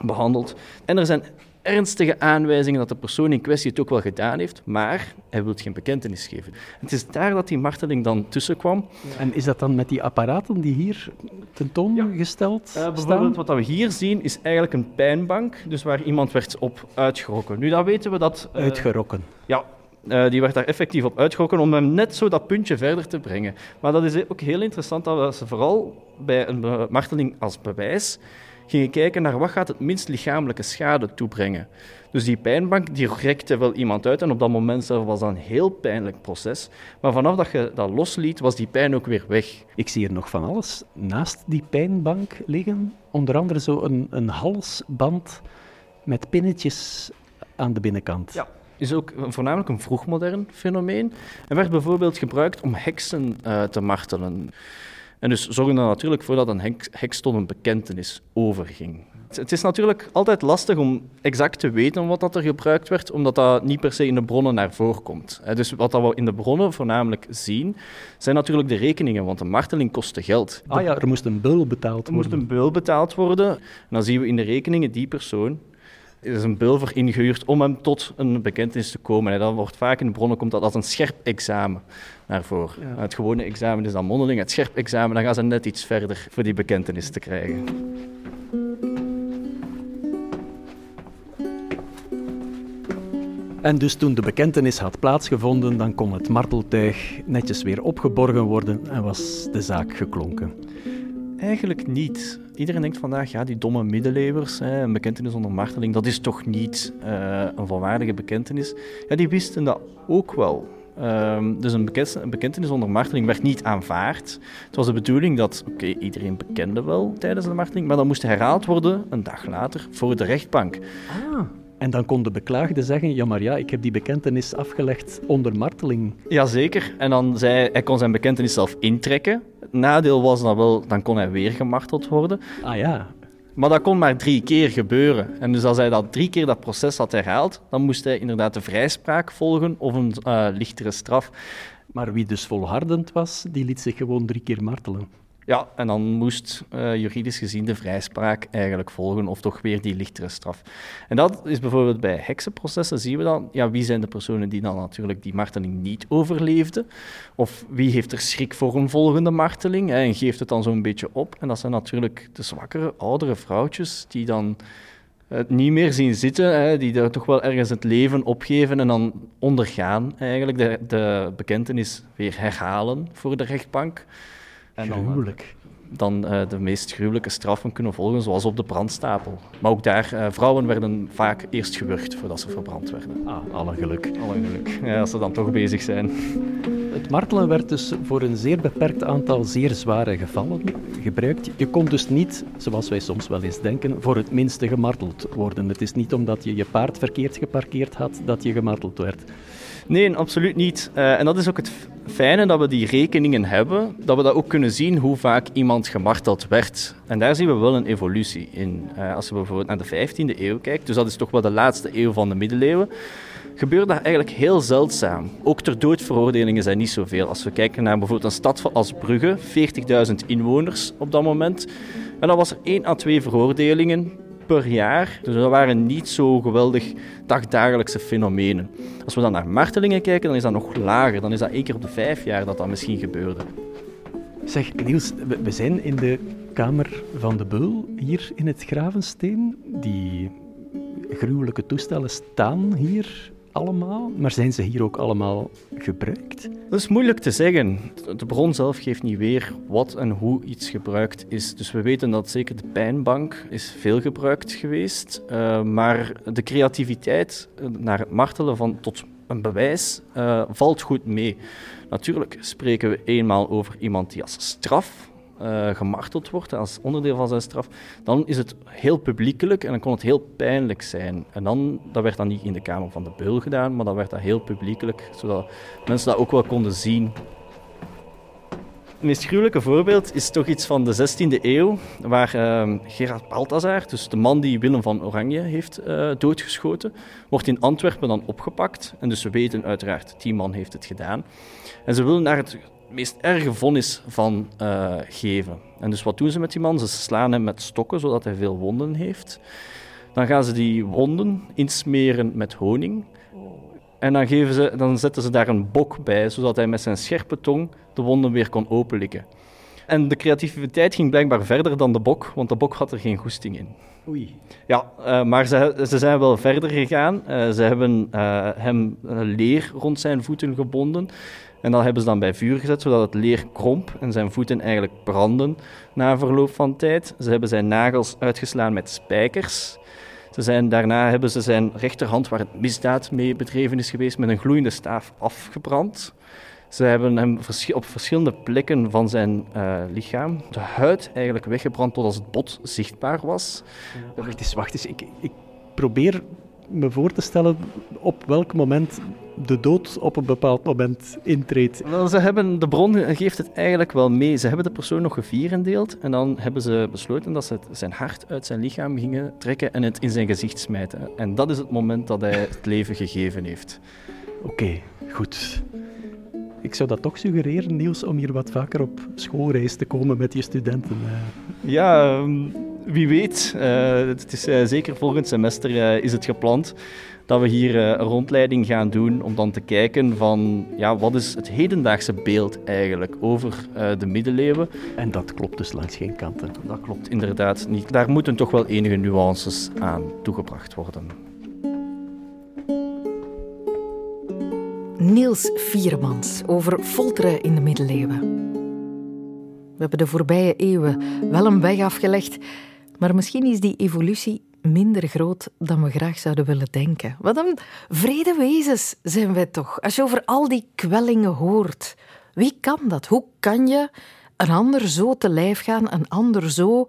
behandeld. En er zijn ernstige aanwijzingen dat de persoon in kwestie het ook wel gedaan heeft, maar hij wil geen bekentenis geven. Het is daar dat die marteling dan tussen kwam. En is dat dan met die apparaten die hier tentoongesteld ja. uh, bijvoorbeeld wat we hier zien is eigenlijk een pijnbank, dus waar iemand werd op uitgerokken. Nu, dan weten we dat... Uh, uitgerokken? Ja, uh, die werd daar effectief op uitgerokken om hem net zo dat puntje verder te brengen. Maar dat is ook heel interessant dat ze vooral bij een marteling als bewijs gingen kijken naar wat gaat het minst lichamelijke schade toebrengen. Dus die pijnbank die rekte wel iemand uit en op dat moment zelf was dat een heel pijnlijk proces. Maar vanaf dat je dat losliet, was die pijn ook weer weg. Ik zie hier nog van alles naast die pijnbank liggen. Onder andere zo een, een halsband met pinnetjes aan de binnenkant. Ja, is ook voornamelijk een vroegmodern fenomeen en werd bijvoorbeeld gebruikt om heksen uh, te martelen. En dus zorgde er natuurlijk voor dat een heks tot een bekentenis overging. Het is natuurlijk altijd lastig om exact te weten wat dat er gebruikt werd, omdat dat niet per se in de bronnen naar voren komt. Dus wat we in de bronnen voornamelijk zien, zijn natuurlijk de rekeningen, want een marteling kostte geld. Ah ja, er moest een beul betaald worden. Er moest een beul betaald worden. En dan zien we in de rekeningen die persoon is een beul voor ingehuurd om hem tot een bekentenis te komen. En dan wordt vaak in de bronnen komt dat als een scherp examen naar voren. Ja. Het gewone examen is dan mondeling, het scherp examen, dan gaan ze net iets verder voor die bekentenis te krijgen. En dus toen de bekentenis had plaatsgevonden, dan kon het marteltuig netjes weer opgeborgen worden en was de zaak geklonken. Eigenlijk niet. Iedereen denkt vandaag, ja, die domme middeleeuwers, hè, een bekentenis onder marteling, dat is toch niet uh, een volwaardige bekentenis. Ja, die wisten dat ook wel. Um, dus een, bekentenis onder marteling werd niet aanvaard. Het was de bedoeling dat, oké, iedereen bekende wel tijdens de marteling, maar dat moest herhaald worden een dag later voor de rechtbank. Ah. En dan kon de beklaagde zeggen, ja maar ja, ik heb die bekentenis afgelegd onder marteling. Jazeker. En dan zei hij kon zijn bekentenis zelf intrekken. Het nadeel was dan wel, dan kon hij weer gemarteld worden. Ah ja. Maar dat kon maar drie keer gebeuren. En dus als hij dat drie keer dat proces had herhaald, dan moest hij inderdaad de vrijspraak volgen of een uh, lichtere straf. Maar wie dus volhardend was, die liet zich gewoon drie keer martelen. Ja, en dan moest uh, juridisch gezien de vrijspraak eigenlijk volgen, of toch weer die lichtere straf. En dat is bijvoorbeeld bij heksenprocessen, zien we dan, ja, wie zijn de personen die dan natuurlijk die marteling niet overleefden, of wie heeft er schrik voor een volgende marteling hè, en geeft het dan zo'n beetje op. En dat zijn natuurlijk de zwakkere, oudere vrouwtjes die dan het niet meer zien zitten, hè, die er toch wel ergens het leven opgeven en dan ondergaan eigenlijk. De, de bekentenis weer herhalen voor de rechtbank. En Gruwelijk dan uh, de meest gruwelijke straffen kunnen volgen, zoals op de brandstapel. Maar ook daar, uh, vrouwen werden vaak eerst gewurgd voordat ze verbrand werden. Ah, alle geluk. Alle geluk, ja, als ze dan toch bezig zijn. Het martelen werd dus voor een zeer beperkt aantal zeer zware gevallen gebruikt. Je kon dus niet, zoals wij soms wel eens denken, voor het minste gemarteld worden. Het is niet omdat je je paard verkeerd geparkeerd had dat je gemarteld werd. Nee, absoluut niet. Uh, en dat is ook het fijne dat we die rekeningen hebben, dat we dat ook kunnen zien hoe vaak iemand gemarteld werd. En daar zien we wel een evolutie in. Uh, als je bijvoorbeeld naar de 15e eeuw kijkt, dus dat is toch wel de laatste eeuw van de middeleeuwen, gebeurt dat eigenlijk heel zeldzaam. Ook ter doodveroordelingen zijn niet zoveel. Als we kijken naar bijvoorbeeld een stad als Brugge, 40.000 inwoners op dat moment. En dan was er één à twee veroordelingen jaar. Dus dat waren niet zo geweldig dagdagelijkse fenomenen. Als we dan naar martelingen kijken, dan is dat nog lager. Dan is dat één keer op de vijf jaar dat dat misschien gebeurde. Zeg, Niels, we zijn in de kamer van de Beul, hier in het Gravensteen. Die gruwelijke toestellen staan hier allemaal, maar zijn ze hier ook allemaal gebruikt? Dat is moeilijk te zeggen. De bron zelf geeft niet weer wat en hoe iets gebruikt is. Dus we weten dat zeker de pijnbank is veel gebruikt geweest, uh, maar de creativiteit eh, naar het martelen van tot een bewijs uh, valt goed mee. Natuurlijk spreken we eenmaal over iemand die als straf uh, gemarteld wordt als onderdeel van zijn straf, dan is het heel publiekelijk en dan kon het heel pijnlijk zijn. En dan, dat werd dan niet in de Kamer van de Beul gedaan, maar dat werd dat heel publiekelijk, zodat mensen dat ook wel konden zien. Het meest gruwelijke voorbeeld is toch iets van de 16e eeuw, waar uh, Gerard Balthazar, dus de man die Willem van Oranje heeft uh, doodgeschoten, wordt in Antwerpen dan opgepakt. En dus we weten uiteraard, die man heeft het gedaan. En ze willen naar het meest erge vonnis van uh, geven. En dus wat doen ze met die man? Ze slaan hem met stokken, zodat hij veel wonden heeft. Dan gaan ze die wonden insmeren met honing. En dan, geven ze, dan zetten ze daar een bok bij, zodat hij met zijn scherpe tong de wonden weer kon openlikken. En de creativiteit ging blijkbaar verder dan de bok, want de bok had er geen goesting in. Oei. Ja, uh, maar ze, ze, zijn wel verder gegaan. Uh, ze hebben uh, hem leer rond zijn voeten gebonden. En dat hebben ze dan bij vuur gezet, zodat het leer kromp en zijn voeten eigenlijk branden na verloop van tijd. Ze hebben zijn nagels uitgeslaan met spijkers. Ze zijn, daarna hebben ze zijn rechterhand, waar het misdaad mee bedreven is geweest, met een gloeiende staaf afgebrand. Ze hebben hem op verschillende plekken van zijn uh, lichaam de huid eigenlijk weggebrand tot als het bot zichtbaar was. Wacht eens, wacht eens. Ik, ik probeer me voor te stellen op welk moment de dood op een bepaald moment intreedt. Wel, ze hebben, de bron geeft het eigenlijk wel mee. Ze hebben de persoon nog gevierendeeld en dan hebben ze besloten dat ze het, zijn hart uit zijn lichaam gingen trekken en het in zijn gezicht smijten. En dat is het moment dat hij het leven gegeven heeft. Oké, goed. Ik zou dat toch suggereren, Niels, om hier wat vaker op schoolreis te komen met je studenten. Eh. Ja, ehm, wie weet. Uh, het is, uh, zeker volgend semester is het gepland dat we hier een rondleiding gaan doen om dan te kijken van ja, wat is het hedendaagse beeld eigenlijk over de middeleeuwen. En dat klopt dus langs geen kanten. Dat klopt inderdaad niet. Daar moeten toch wel enige nuances aan toegebracht worden. Niels Viermans over folteren in de middeleeuwen. We hebben de voorbije eeuwen wel een weg afgelegd, maar misschien is die evolutie minder groot dan we graag zouden willen denken. Wat een vrede wezens zijn wij toch, als je over al die kwellingen hoort. Wie kan dat? Hoe kan je een ander zo te lijf gaan, een ander zo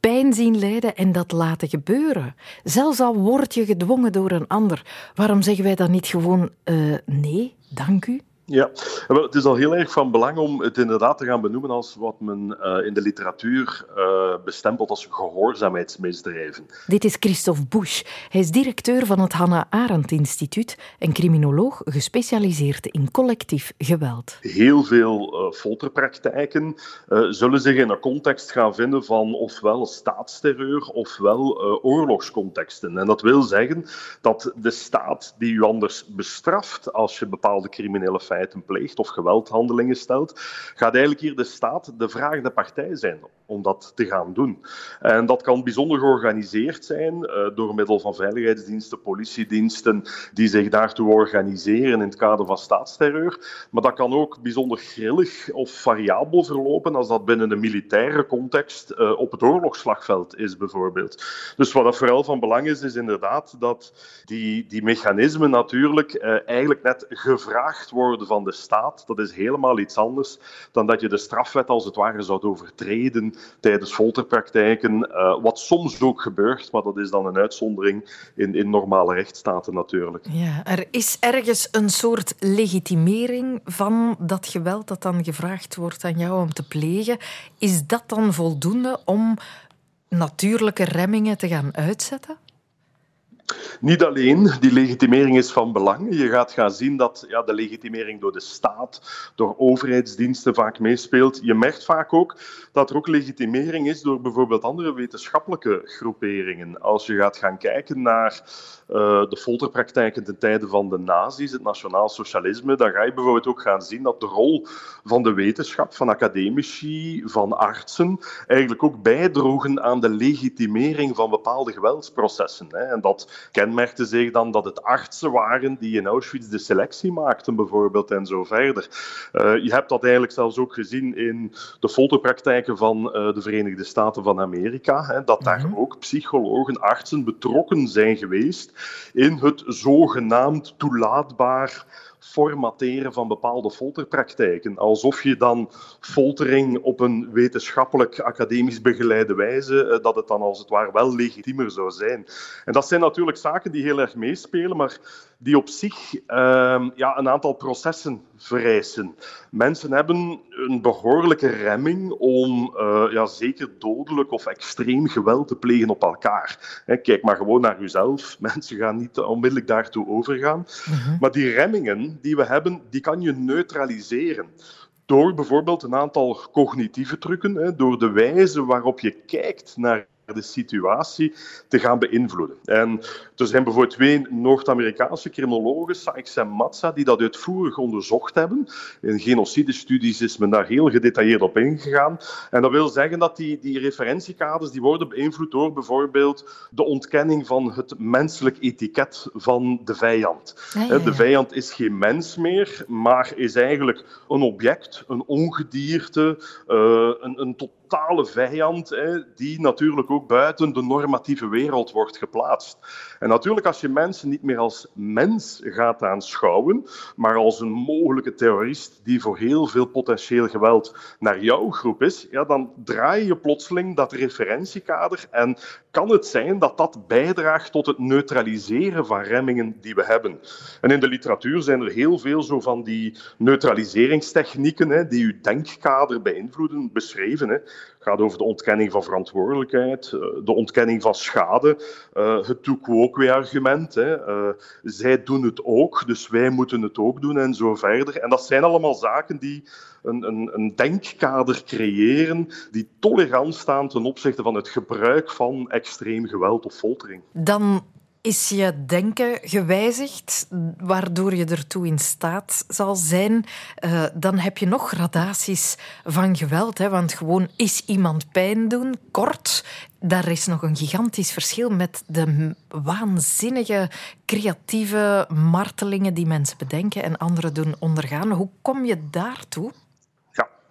pijn zien lijden en dat laten gebeuren. Zelfs al word je gedwongen door een ander. Waarom zeggen wij dan niet gewoon uh, nee, dank u? Ja, het is al heel erg van belang om het inderdaad te gaan benoemen als wat men uh, in de literatuur uh, bestempelt als gehoorzaamheidsmisdrijven. Dit is Christophe Busch. Hij is directeur van het Hannah Arendt Instituut en criminoloog gespecialiseerd in collectief geweld. Heel veel uh, folterpraktijken zullen zich in een context gaan vinden van ofwel staatsterreur ofwel oorlogscontexten. En dat wil zeggen dat de staat die u anders bestraft als je bepaalde criminele feiten feiten pleegt of geweldhandelingen stelt, gaat eigenlijk hier de staat de vragende partij zijn om dat te gaan doen. En dat kan bijzonder georganiseerd zijn uh, door middel van veiligheidsdiensten, politiediensten die zich daartoe organiseren in het kader van staatsterreur. Maar dat kan ook bijzonder grillig of variabel verlopen als dat binnen een militaire context uh, op het oorlogsslagveld is, bijvoorbeeld. Dus wat dat vooral van belang is, is inderdaad dat die, die mechanismen natuurlijk uh, eigenlijk net gevraagd worden van de staat. Dat is helemaal iets anders dan dat je de strafwet als het ware zou overtreden tijdens folterpraktijken, uh, wat soms ook gebeurt, maar dat is dan een uitzondering in, in normale rechtsstaten natuurlijk. Ja, er is ergens een soort legitimering van dat geweld dat dan gevraagd wordt aan jou om te plegen. Is dat dan voldoende om natuurlijke remmingen te gaan uitzetten? Niet alleen, die legitimering is van belang. Je gaat gaan zien dat ja, de legitimering door de staat, door overheidsdiensten vaak meespeelt. Je merkt vaak ook dat er ook legitimering is door bijvoorbeeld andere wetenschappelijke groeperingen. Als je gaat gaan kijken naar de folterpraktijken ten tijde van de nazi's, het nationaal socialisme, dan ga je bijvoorbeeld ook gaan zien dat de rol van de wetenschap, van academici, van artsen, eigenlijk ook bijdroegen aan de legitimering van bepaalde geweldsprocessen. Hè. En dat kenmerkte zich dan dat het artsen waren die in Auschwitz de selectie maakten, bijvoorbeeld, en zo verder. Uh, je hebt dat eigenlijk zelfs ook gezien in de folterpraktijken van uh, de Verenigde Staten van Amerika, hè, dat daar -hmm. ook psychologen, artsen betrokken zijn geweest in het zogenaamd toelaatbaar formateren van bepaalde folterpraktijken. Alsof je dan foltering op een wetenschappelijk, academisch begeleide wijze, dat het dan als het ware wel legitiemer zou zijn. En dat zijn natuurlijk zaken die heel erg meespelen, maar die op zich uh, ja, een aantal processen vereisen. Mensen hebben een behoorlijke remming om uh, ja, zeker dodelijk of extreem geweld te plegen op elkaar. He, kijk maar gewoon naar uzelf. Mensen gaan niet onmiddellijk daartoe overgaan. Mm -hmm. Maar die remmingen die we hebben, die kan je neutraliseren door bijvoorbeeld een aantal cognitieve trucken, hè, door de wijze waarop je kijkt naar de situatie te gaan beïnvloeden. En er zijn bijvoorbeeld twee Noord-Amerikaanse criminologen, Sykes en Matza, die dat uitvoerig onderzocht hebben. In genocidestudies is men daar heel gedetailleerd op ingegaan. En dat wil zeggen dat die, die referentiekaders die worden beïnvloed door bijvoorbeeld de ontkenning van het menselijk etiket van de vijand. Ja, ja, ja. De vijand is geen mens meer, maar is eigenlijk een object, een ongedierte, uh, een, een totale vijand, hè, die natuurlijk ook buiten de normatieve wereld wordt geplaatst. En natuurlijk, als je mensen niet meer als mens gaat aanschouwen, maar als een mogelijke terrorist die voor heel veel potentieel geweld naar jouw groep is, ja, dan draai je plotseling dat referentiekader en kan het zijn dat dat bijdraagt tot het neutraliseren van remmingen die we hebben. En in de literatuur zijn er heel veel zo van die neutraliseringstechnieken hè, die je denkkader beïnvloeden, beschreven. Hè. Gaat over de ontkenning van verantwoordelijkheid, de ontkenning van schade, het to-quoque-argument. Zij doen het ook, dus wij moeten het ook doen en zo verder. En dat zijn allemaal zaken die een, een, een denkkader creëren die tolerant staan ten opzichte van het gebruik van extreem geweld of foltering. Dan is je denken gewijzigd, waardoor je ertoe in staat zal zijn. Uh, dan heb je nog gradaties van geweld. Hè? Want gewoon is iemand pijn doen, kort. Daar is nog een gigantisch verschil met de waanzinnige creatieve martelingen die mensen bedenken en anderen doen ondergaan. Hoe kom je daartoe?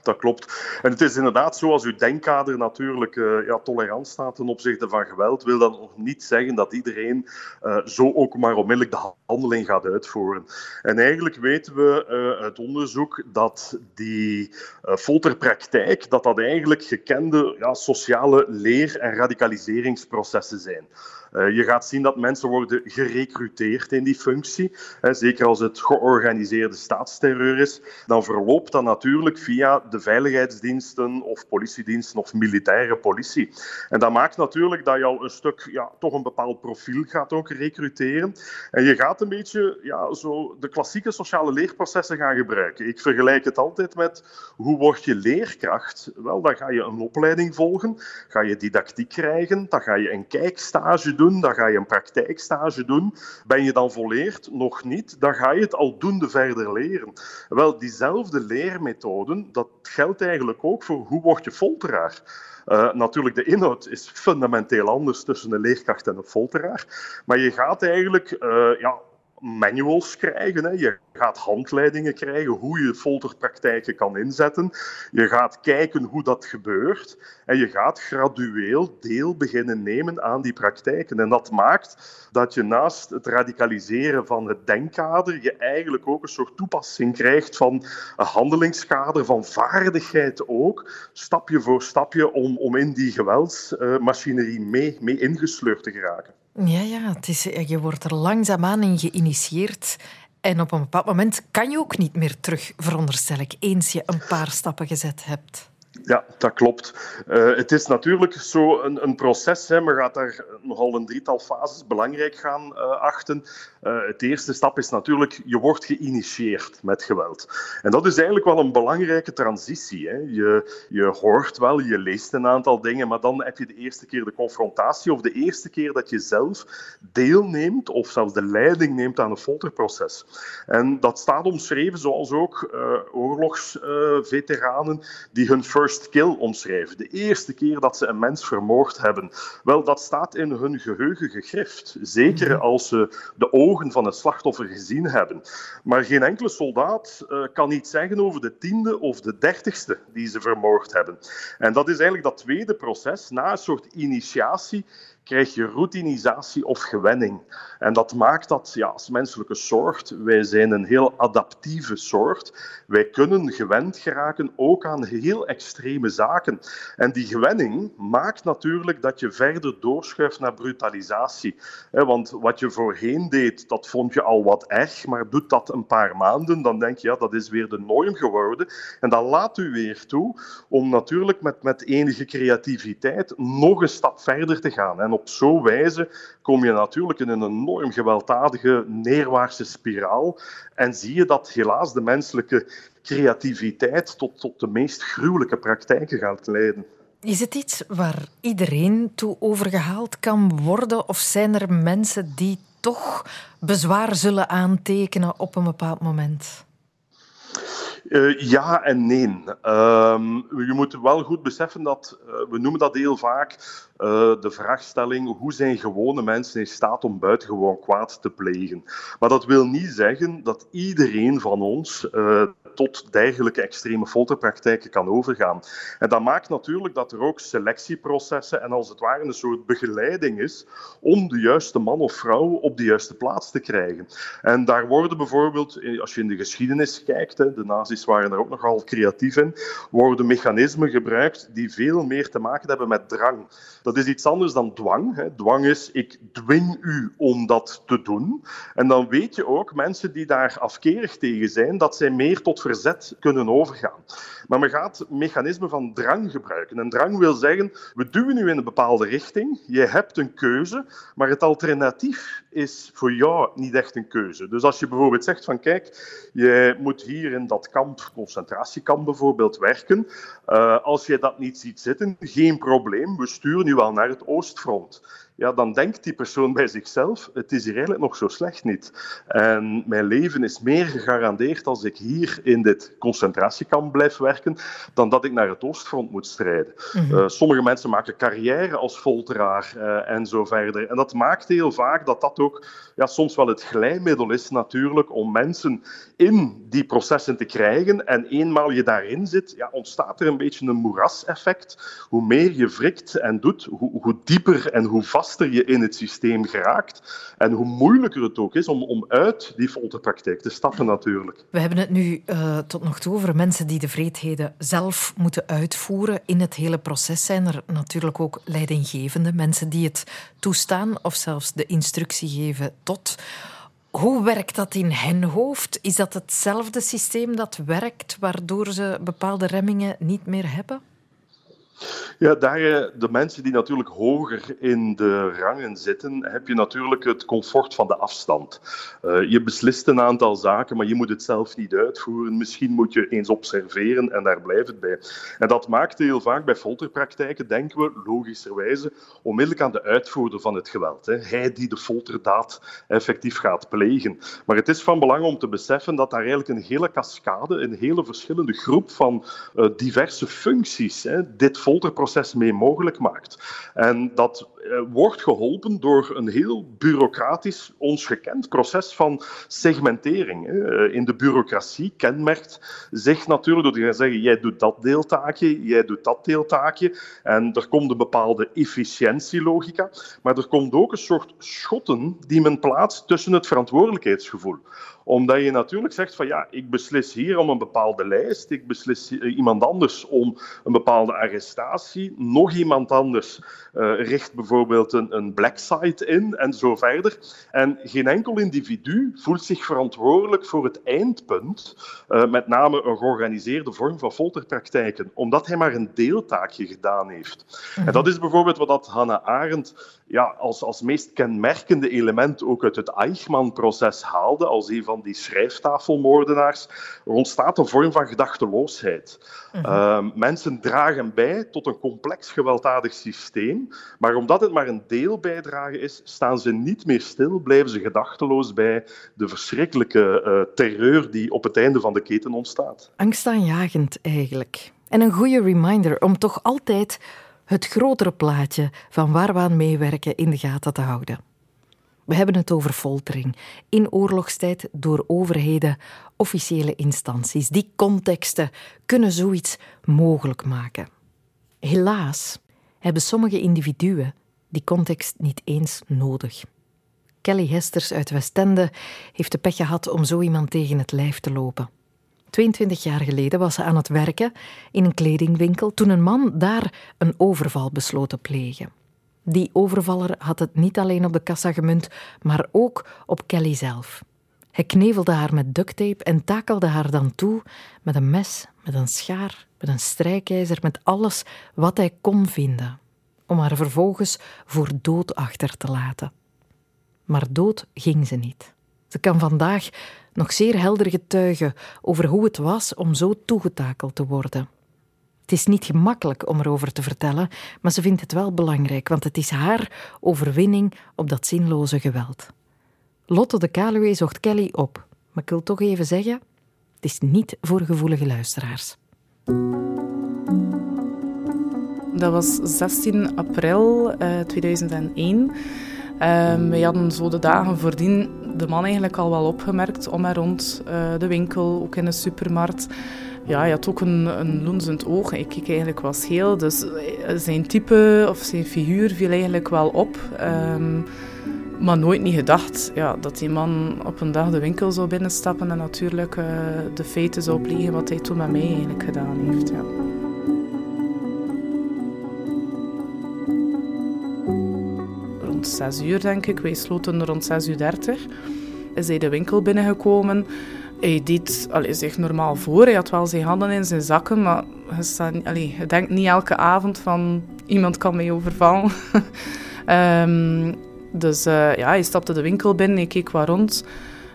Dat klopt. En het is inderdaad zo, als uw denkkader natuurlijk uh, ja, tolerant staat ten opzichte van geweld, wil dat nog niet zeggen dat iedereen uh, zo ook maar onmiddellijk de handeling gaat uitvoeren. En eigenlijk weten we uh, uit onderzoek dat die folterpraktijk, dat dat eigenlijk gekende ja, sociale leer- en radicaliseringsprocessen zijn. Uh, je gaat zien dat mensen worden gerecruiteerd in die functie. Hè, zeker als het georganiseerde staatsterreur is, dan verloopt dat natuurlijk via de veiligheidsdiensten of politiediensten of militaire politie. En dat maakt natuurlijk dat je al een stuk, ja, toch een bepaald profiel gaat ook recruteren. En je gaat een beetje ja, zo de klassieke sociale leerprocessen gaan gebruiken. Ik vergelijk het altijd met hoe word je leerkracht? Wel, dan ga je een opleiding volgen, ga je didactiek krijgen, dan ga je een kijkstage doen, dan ga je een praktijkstage doen. Ben je dan volleerd? Nog niet. Dan ga je het aldoende verder leren. Wel, diezelfde leermethoden, dat geldt eigenlijk ook voor hoe word je folteraar. Uh, natuurlijk, de inhoud is fundamenteel anders tussen een leerkracht en een folteraar. Maar je gaat eigenlijk uh, ja, manuals krijgen. Hè. Je gaat handleidingen krijgen hoe je folterpraktijken kan inzetten. Je gaat kijken hoe dat gebeurt. En je gaat gradueel deel beginnen nemen aan die praktijken. En dat maakt dat je naast het radicaliseren van het denkkader, je eigenlijk ook een soort toepassing krijgt van een handelingskader, van vaardigheid ook, stapje voor stapje, om, om in die geweldsmachinerie mee, mee ingesleurd te geraken. Ja, ja het is, je wordt er langzaamaan in geïnitieerd. En op een bepaald moment kan je ook niet meer terug, veronderstel ik, eens je een paar stappen gezet hebt. Ja, dat klopt. Uh, het is natuurlijk zo een, een proces. Hè. Men gaat daar nogal een drietal fases belangrijk gaan uh, achten. Uh, het eerste stap is natuurlijk, je wordt geïnitieerd met geweld. En dat is eigenlijk wel een belangrijke transitie. Hè. Je, je hoort wel, je leest een aantal dingen, maar dan heb je de eerste keer de confrontatie of de eerste keer dat je zelf deelneemt of zelfs de leiding neemt aan een folterproces. En dat staat omschreven zoals ook oorlogsveteranen die hun first first kill omschrijven. De eerste keer dat ze een mens vermoord hebben. Wel, dat staat in hun geheugen gegrift. Zeker mhm. als ze de ogen van het slachtoffer gezien hebben. Maar geen enkele soldaat uh, kan iets zeggen over de tiende of de dertigste die ze vermoord hebben. En dat is eigenlijk dat tweede proces. Na een soort initiatie krijg je routinisatie of gewenning. En dat maakt dat ja, als menselijke soort, wij zijn een heel adaptieve soort. Wij kunnen gewend geraken ook aan heel extreme zaken. En die gewenning maakt natuurlijk dat je verder doorschuift naar brutalisatie. Want wat je voorheen deed, dat vond je al wat erg, maar doet dat een paar maanden, dan denk je, ja, dat is weer de norm geworden. En dat laat u weer toe om natuurlijk met, met enige creativiteit nog een stap verder te gaan. Op zo'n wijze kom je natuurlijk in een enorm gewelddadige neerwaartse spiraal en zie je dat helaas de menselijke creativiteit tot, tot de meest gruwelijke praktijken gaat leiden. Is het iets waar iedereen toe overgehaald kan worden? Of zijn er mensen die toch bezwaar zullen aantekenen op een bepaald moment? Uh, ja en nee. Uh, je moet wel goed beseffen dat, uh, we noemen dat heel vaak, uh, de vraagstelling hoe zijn gewone mensen in staat om buitengewoon kwaad te plegen. Maar dat wil niet zeggen dat iedereen van ons tot dergelijke extreme folterpraktijken kan overgaan. En dat maakt natuurlijk dat er ook selectieprocessen en als het ware een soort begeleiding is om de juiste man of vrouw op de juiste plaats te krijgen. En daar worden bijvoorbeeld, als je in de geschiedenis kijkt, de nazi's waren er ook nogal creatief in, worden mechanismen gebruikt die veel meer te maken hebben met drang. Dat is iets anders dan dwang. Dwang is, ik dwing u om dat te doen. En dan weet je ook, mensen die daar afkerig tegen zijn, dat zij meer tot verzet kunnen overgaan. Maar men gaat mechanismen van drang gebruiken. En drang wil zeggen, we duwen u in een bepaalde richting, je hebt een keuze, maar het alternatief is voor jou niet echt een keuze. Dus als je bijvoorbeeld zegt van kijk, je moet hier in dat kamp, concentratiekamp bijvoorbeeld, werken. Uh, als je dat niet ziet zitten, geen probleem, we sturen u wel naar het oostfront ja, dan denkt die persoon bij zichzelf, het is hier eigenlijk nog zo slecht niet. En mijn leven is meer gegarandeerd als ik hier in dit concentratiekamp blijf werken, dan dat ik naar het Oostfront moet strijden. Mhm. Eh, sommige mensen maken carrière als folteraar uh, en zo verder. En dat maakt heel vaak dat dat ook ja, soms wel het glijmiddel is natuurlijk om mensen in die processen te krijgen. En eenmaal je daarin zit, ja, ontstaat er een beetje een moeraseffect. Hoe meer je wrikt en doet, hoe, hoe dieper en hoe vast vaster je in het systeem geraakt en hoe moeilijker het ook is om, om uit die folterpraktijk te stappen natuurlijk. We hebben het nu uh, tot nog toe over mensen die de vreedheden zelf moeten uitvoeren. In het hele proces zijn er natuurlijk ook leidinggevende, mensen die het toestaan of zelfs de instructie geven tot. Hoe werkt dat in hen hoofd? Is dat hetzelfde systeem dat werkt, waardoor ze bepaalde remmingen niet meer hebben? Ja, daar eh, de mensen die natuurlijk hoger in de rangen zitten, heb je natuurlijk het comfort van de afstand. Uh, je beslist een aantal zaken, maar je moet het zelf niet uitvoeren. Misschien moet je eens observeren en daar blijft het bij. En dat maakt heel vaak bij folterpraktijken, denken we logischerwijze, onmiddellijk aan de uitvoerder van het geweld. Hè. Hij die de folterdaad effectief gaat plegen. Maar het is van belang om te beseffen dat daar eigenlijk een hele cascade, een hele verschillende groep van uh, diverse functies hè, dit folterproces mee mogelijk maakt. En dat wordt geholpen door een heel bureaucratisch, ons gekend proces van segmentering. Hè. In de bureaucratie kenmerkt zich natuurlijk door te gaan zeggen: jij doet dat deeltaakje, jij doet dat deeltaakje. En er komt een bepaalde efficiëntielogica, maar er komt ook een soort schotten die men plaatst tussen het verantwoordelijkheidsgevoel omdat je natuurlijk zegt van ja, ik beslis hier om een bepaalde lijst, ik beslis iemand anders om een bepaalde arrestatie, nog iemand anders uh, richt bijvoorbeeld een, een black site in en zo verder. En geen enkel individu voelt zich verantwoordelijk voor het eindpunt, uh, met name een georganiseerde vorm van folterpraktijken, omdat hij maar een deeltaakje gedaan heeft. En dat is bijvoorbeeld wat dat Hannah Arendt ja, als, als meest kenmerkende element ook uit het Eichmann-proces haalde, als een van die schrijftafelmoordenaars. Er ontstaat een vorm van gedachteloosheid. -huh. uh, mensen dragen bij tot een complex gewelddadig systeem, maar omdat het maar een deelbijdrage is, staan ze niet meer stil, blijven ze gedachteloos bij de verschrikkelijke uh, terreur die op het einde van de keten ontstaat. Angstaanjagend eigenlijk. En een goede reminder om toch altijd het grotere plaatje van waar we aan meewerken in de gaten te houden. We hebben het over foltering in oorlogstijd door overheden, officiële instanties. Die contexten kunnen zoiets mogelijk maken. Helaas hebben sommige individuen die context niet eens nodig. Kelly Hesters uit Westende heeft de pech gehad om zo iemand tegen het lijf te lopen. 22 jaar geleden was ze aan het werken in een kledingwinkel toen een man daar een overval besloot te plegen. Die overvaller had het niet alleen op de kassa gemunt, maar ook op Kelly zelf. Hij knevelde haar met ducttape en takelde haar dan toe met een mes, met een schaar, met een strijkijzer, met alles wat hij kon vinden, om haar vervolgens voor dood achter te laten. Maar dood ging ze niet. Ze kan vandaag nog zeer helder getuigen over hoe het was om zo toegetakeld te worden. Het is niet gemakkelijk om erover te vertellen, maar ze vindt het wel belangrijk, want het is haar overwinning op dat zinloze geweld. Lotte de Kaluwe zocht Kelly op, maar ik wil toch even zeggen: het is niet voor gevoelige luisteraars. Dat was 16 april uh, 2001. Um, we hadden zo de dagen voordien de man eigenlijk al wel opgemerkt om en rond uh, de winkel, ook in de supermarkt. Ja, hij had ook een, een loenzend oog. Ik keek eigenlijk wel scheel. Dus zijn type of zijn figuur viel eigenlijk wel op. Um, maar nooit niet gedacht ja, dat die man op een dag de winkel zou binnenstappen en natuurlijk uh, de feiten zou plegen wat hij toen met mij eigenlijk gedaan heeft. Ja. 6 uur, denk ik. Wij sloten rond 6 uur 30. Is hij de winkel binnengekomen. Hij deed allee, zich normaal voor. Hij had wel zijn handen in zijn zakken, maar je, je denkt niet elke avond van iemand kan mij overvallen. um, dus uh, ja, hij stapte de winkel binnen, ik keek wat rond.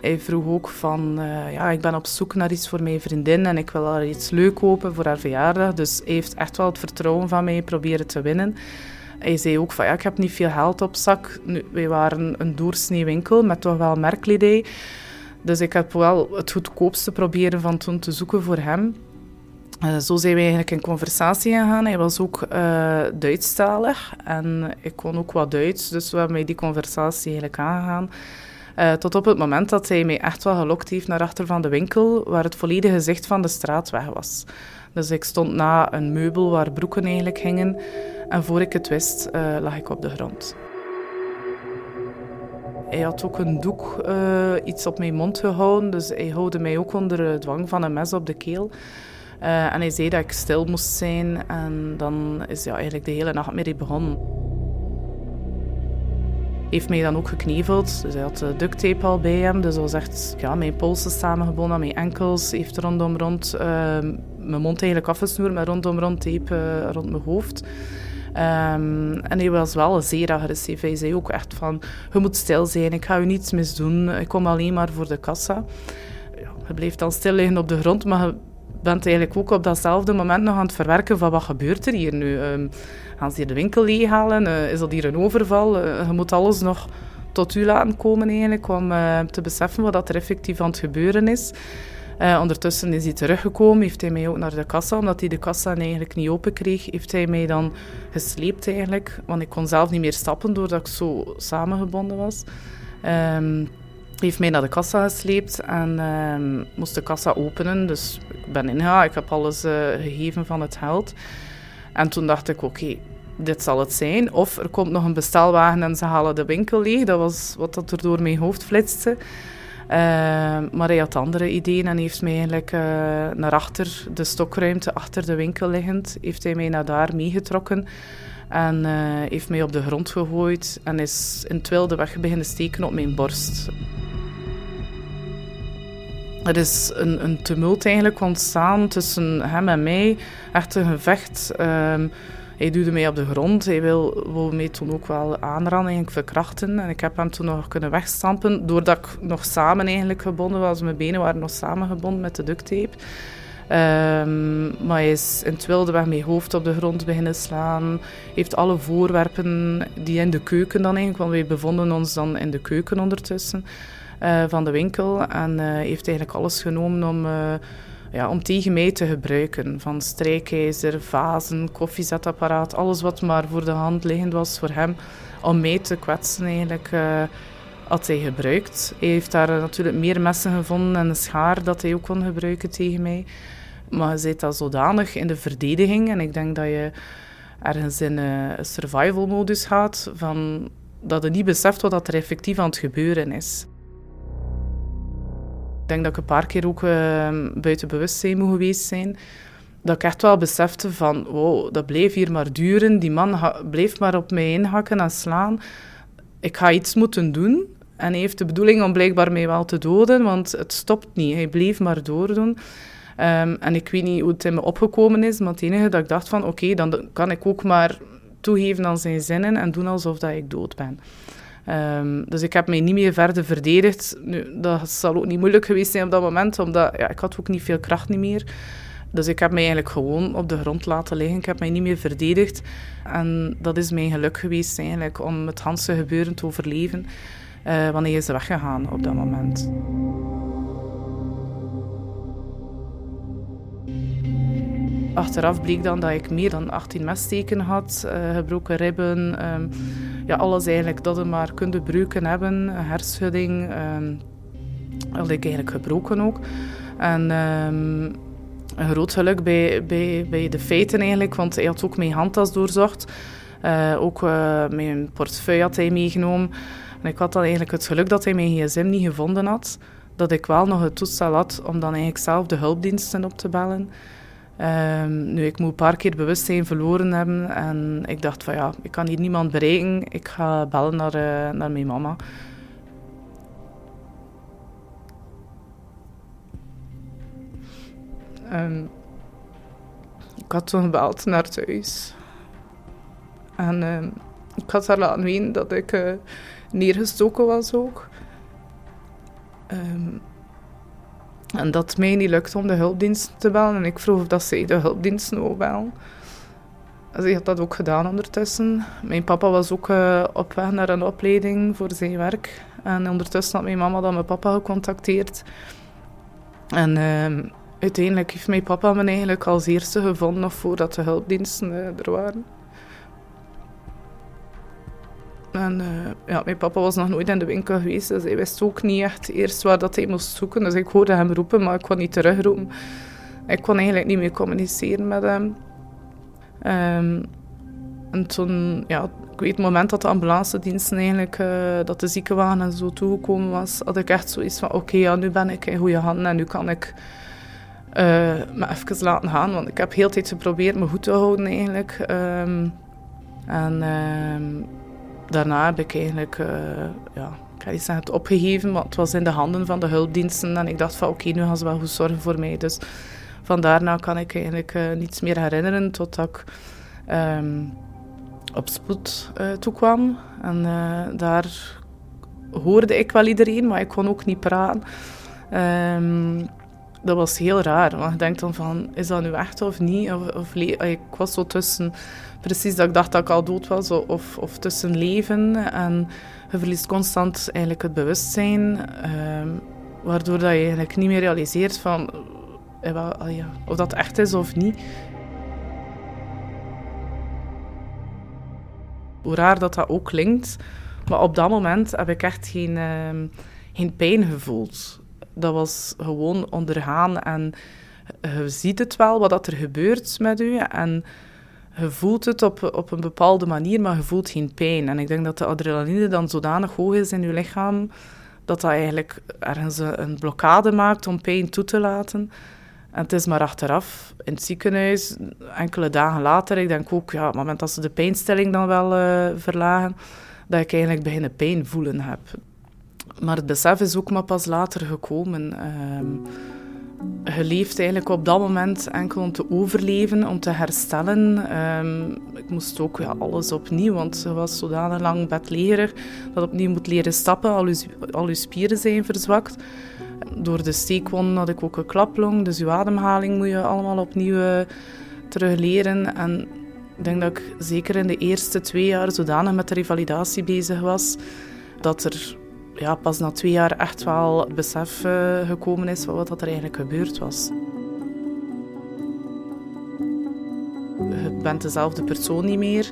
Hij vroeg ook van, uh, ja, ik ben op zoek naar iets voor mijn vriendin en ik wil haar iets leuk kopen voor haar verjaardag. Dus hij heeft echt wel het vertrouwen van mij proberen te winnen. Hij zei ook van ja, ik heb niet veel geld op zak. Nu, wij waren een doorsnee winkel met toch wel merkkledij. Dus ik heb wel het goedkoopste proberen van toen te zoeken voor hem. Uh, zo zijn we eigenlijk in conversatie gegaan. Hij was ook uh, Duitsstalig en ik kon ook wat Duits. Dus we hebben die conversatie eigenlijk aangegaan. Uh, tot op het moment dat hij mij echt wel gelokt heeft naar achter van de winkel, waar het volledige zicht van de straat weg was. Dus ik stond na een meubel waar broeken eigenlijk hingen. En voor ik het wist, uh, lag ik op de grond. Hij had ook een doek, uh, iets op mijn mond gehouden. Dus hij houdde mij ook onder dwang van een mes op de keel. Uh, en hij zei dat ik stil moest zijn. En dan is ja, eigenlijk de hele nachtmerrie begonnen. heeft mij dan ook gekneveld. Dus hij had duct tape al bij hem. Dus dat was echt ja, mijn polsen samengebonden, mijn enkels. heeft rondom rond ehm, mijn mond eigenlijk afgesnoerd met rondom rond tape uh, rond mijn hoofd. Um, en hij was wel zeer agressief. Hij zei ook echt van, je moet stil zijn, ik ga je niets misdoen. Ik kom alleen maar voor de kassa. Ja, je bleef dan stil liggen op de grond, maar je bent eigenlijk ook op datzelfde moment nog aan het verwerken van wat gebeurt er hier nu. Um, gaan ze hier de winkel leeghalen? Uh, is dat hier een overval? Uh, je moet alles nog tot u laten komen eigenlijk, om te beseffen wat er effectief aan het gebeuren is. Uh, ondertussen is hij teruggekomen, heeft hij mij ook naar de kassa, omdat hij de kassa eigenlijk niet open kreeg, heeft hij mij dan gesleept eigenlijk, want ik kon zelf niet meer stappen doordat ik zo samengebonden was. Um, heeft mij naar de kassa gesleept en um, moest de kassa openen. Dus ik ben ingegaan, ik heb alles uh, gegeven van het geld. En toen dacht ik, oké, dit zal het zijn. Of er komt nog een bestelwagen en ze halen de winkel leeg. Dat was wat dat er door mijn hoofd flitste. Uh, maar hij had andere ideeën en heeft mij eigenlijk uh, naar achter, de stokruimte achter de winkel liggend, heeft hij mij naar daar meegetrokken. En uh, heeft mij op de grond gegooid en is in het weg beginnen steken op mijn borst. Er is een, een tumult eigenlijk ontstaan tussen hem en mij. Echt een gevecht. Um, hij duwde mij op de grond. Hij wil, wil mij toen ook wel aanrannen, eigenlijk verkrachten. En ik heb hem toen nog kunnen wegstampen, doordat ik nog samen eigenlijk gebonden was. Mijn benen waren nog samengebonden met de duct tape. Um, maar hij is in het wilde weg met hoofd op de grond beginnen slaan. Heeft alle voorwerpen die in de keuken dan eigenlijk, want wij bevonden ons dan in de keuken ondertussen uh, van de winkel. En uh, heeft eigenlijk alles genomen om... Uh, ja, om tegen mij te gebruiken. Van strijkijzer, vazen, koffiezetapparaat, alles wat maar voor de hand liggend was voor hem. Om mij te kwetsen eigenlijk, uh, had hij gebruikt. Hij heeft daar natuurlijk meer messen gevonden en een schaar dat hij ook kon gebruiken tegen mij. Maar je zit dat zodanig in de verdediging. En ik denk dat je ergens in een survival modus gaat, van dat je niet beseft wat er effectief aan het gebeuren is. Ik denk dat ik een paar keer ook uh, buiten bewustzijn moet geweest zijn. Dat ik echt wel besefte van, wow, dat bleef hier maar duren. Die man bleef maar op mij inhakken en slaan. Ik ga iets moeten doen. En hij heeft de bedoeling om blijkbaar mij wel te doden, want het stopt niet. Hij bleef maar doordoen. Um, en ik weet niet hoe het in me opgekomen is, maar het enige dat ik dacht van, oké, dan kan ik ook maar toegeven aan zijn zinnen en doen alsof dat ik dood ben. Um, dus ik heb mij niet meer verder verdedigd. Nu, dat zal ook niet moeilijk geweest zijn op dat moment, omdat ja, ik had ook niet veel kracht niet meer. Dus ik heb mij eigenlijk gewoon op de grond laten liggen. Ik heb mij niet meer verdedigd. En dat is mijn geluk geweest eigenlijk om het Hanse gebeuren te overleven. Uh, wanneer is weggegaan op dat moment. Achteraf bleek dan dat ik meer dan 18 messteken had, uh, gebroken ribben, um, ja, alles eigenlijk dat we maar kunnen breuken hebben, hersenschudding, um, had ik eigenlijk gebroken ook. En um, een groot geluk bij, bij, bij de feiten eigenlijk, want hij had ook mijn handtas doorzocht. Uh, ook uh, mijn portefeuille had hij meegenomen. En ik had dan eigenlijk het geluk dat hij mijn gsm niet gevonden had. Dat ik wel nog het toestel had om dan eigenlijk zelf de hulpdiensten op te bellen. Um, nu, ik moet een paar keer bewustzijn verloren hebben en ik dacht van ja, ik kan hier niemand bereiken. Ik ga bellen naar, uh, naar mijn mama. Um, ik had toen gebeld naar thuis. En uh, ik had haar laten weten dat ik uh, neergestoken was ook. En dat mij niet lukt om de hulpdiensten te bellen. En ik vroeg of dat zij de hulpdiensten wou bellen. Ze had dat ook gedaan ondertussen. Mijn papa was ook uh, op weg naar een opleiding voor zijn werk. En ondertussen had mijn mama dan mijn papa gecontacteerd. En uh, uiteindelijk heeft mijn papa me eigenlijk als eerste gevonden, nog voordat de hulpdiensten uh, er waren. En uh, ja, mijn papa was nog nooit in de winkel geweest, dus hij wist ook niet echt eerst waar dat hij moest zoeken. Dus ik hoorde hem roepen, maar ik kon niet terugroepen. Ik kon eigenlijk niet meer communiceren met hem. Um, en toen, ja, ik weet het moment dat de ambulance diensten eigenlijk, uh, dat de ziekenwagen en zo toegekomen was, had ik echt zoiets van, oké, ja, nu ben ik in goede handen en nu kan ik uh, me even laten gaan. Want ik heb heel tijd geprobeerd me goed te houden eigenlijk. Um, en... Um, daarna heb ik eigenlijk, uh, ja, ik ga het opgegeven, maar het was in de handen van de hulpdiensten. En ik dacht van oké, nu gaan ze wel goed zorgen voor mij. Dus van daarna kan ik eigenlijk uh, niets meer herinneren totdat ik um, op spoed uh, toekwam. En daar hoorde ik wel iedereen, maar ik kon ook niet praten. Um, dat was heel raar. Want je denkt dan van, is dat nu echt of niet? Of, of ik was zo tussen, precies dat ik dacht dat ik al dood was, of, of tussen leven. En je verliest constant eigenlijk het bewustzijn, ehm, waardoor dat je eigenlijk niet meer realiseert van, eh, of dat echt is of niet. Hoe raar dat dat ook klinkt, maar op dat moment heb ik echt geen, uh, geen pijn gevoeld dat was gewoon ondergaan. En je ziet het wel, wat dat er gebeurt met u. En je voelt het op, op een bepaalde manier, maar je voelt geen pijn. En ik denk dat de adrenaline dan zodanig hoog is in je lichaam, dat dat eigenlijk ergens een blokkade maakt om pijn toe te laten. En het is maar achteraf, in het ziekenhuis, enkele dagen later, ik denk ook, ja, op het moment dat ze de pijnstelling dan wel uh, verlagen, dat ik eigenlijk beginnen pijn voelen heb. Maar het besef is ook maar pas later gekomen. Um, je leeft eigenlijk op dat moment enkel om te overleven, om te herstellen. Ehm, ik moest ook ja, alles opnieuw, want ze was zodanig lang bedlegerig dat opnieuw moet leren stappen. Al al uw spieren zijn verzwakt. Door de steekwond had ik ook een klaplong, dus je ademhaling moet je allemaal opnieuw uh, terug leren. En ik denk dat ik zeker in de eerste twee jaar zodanig met de revalidatie bezig was, dat er ja, pas na twee jaar echt wel besef uh, gekomen is van wat er eigenlijk gebeurd was. Je bent dezelfde persoon niet meer.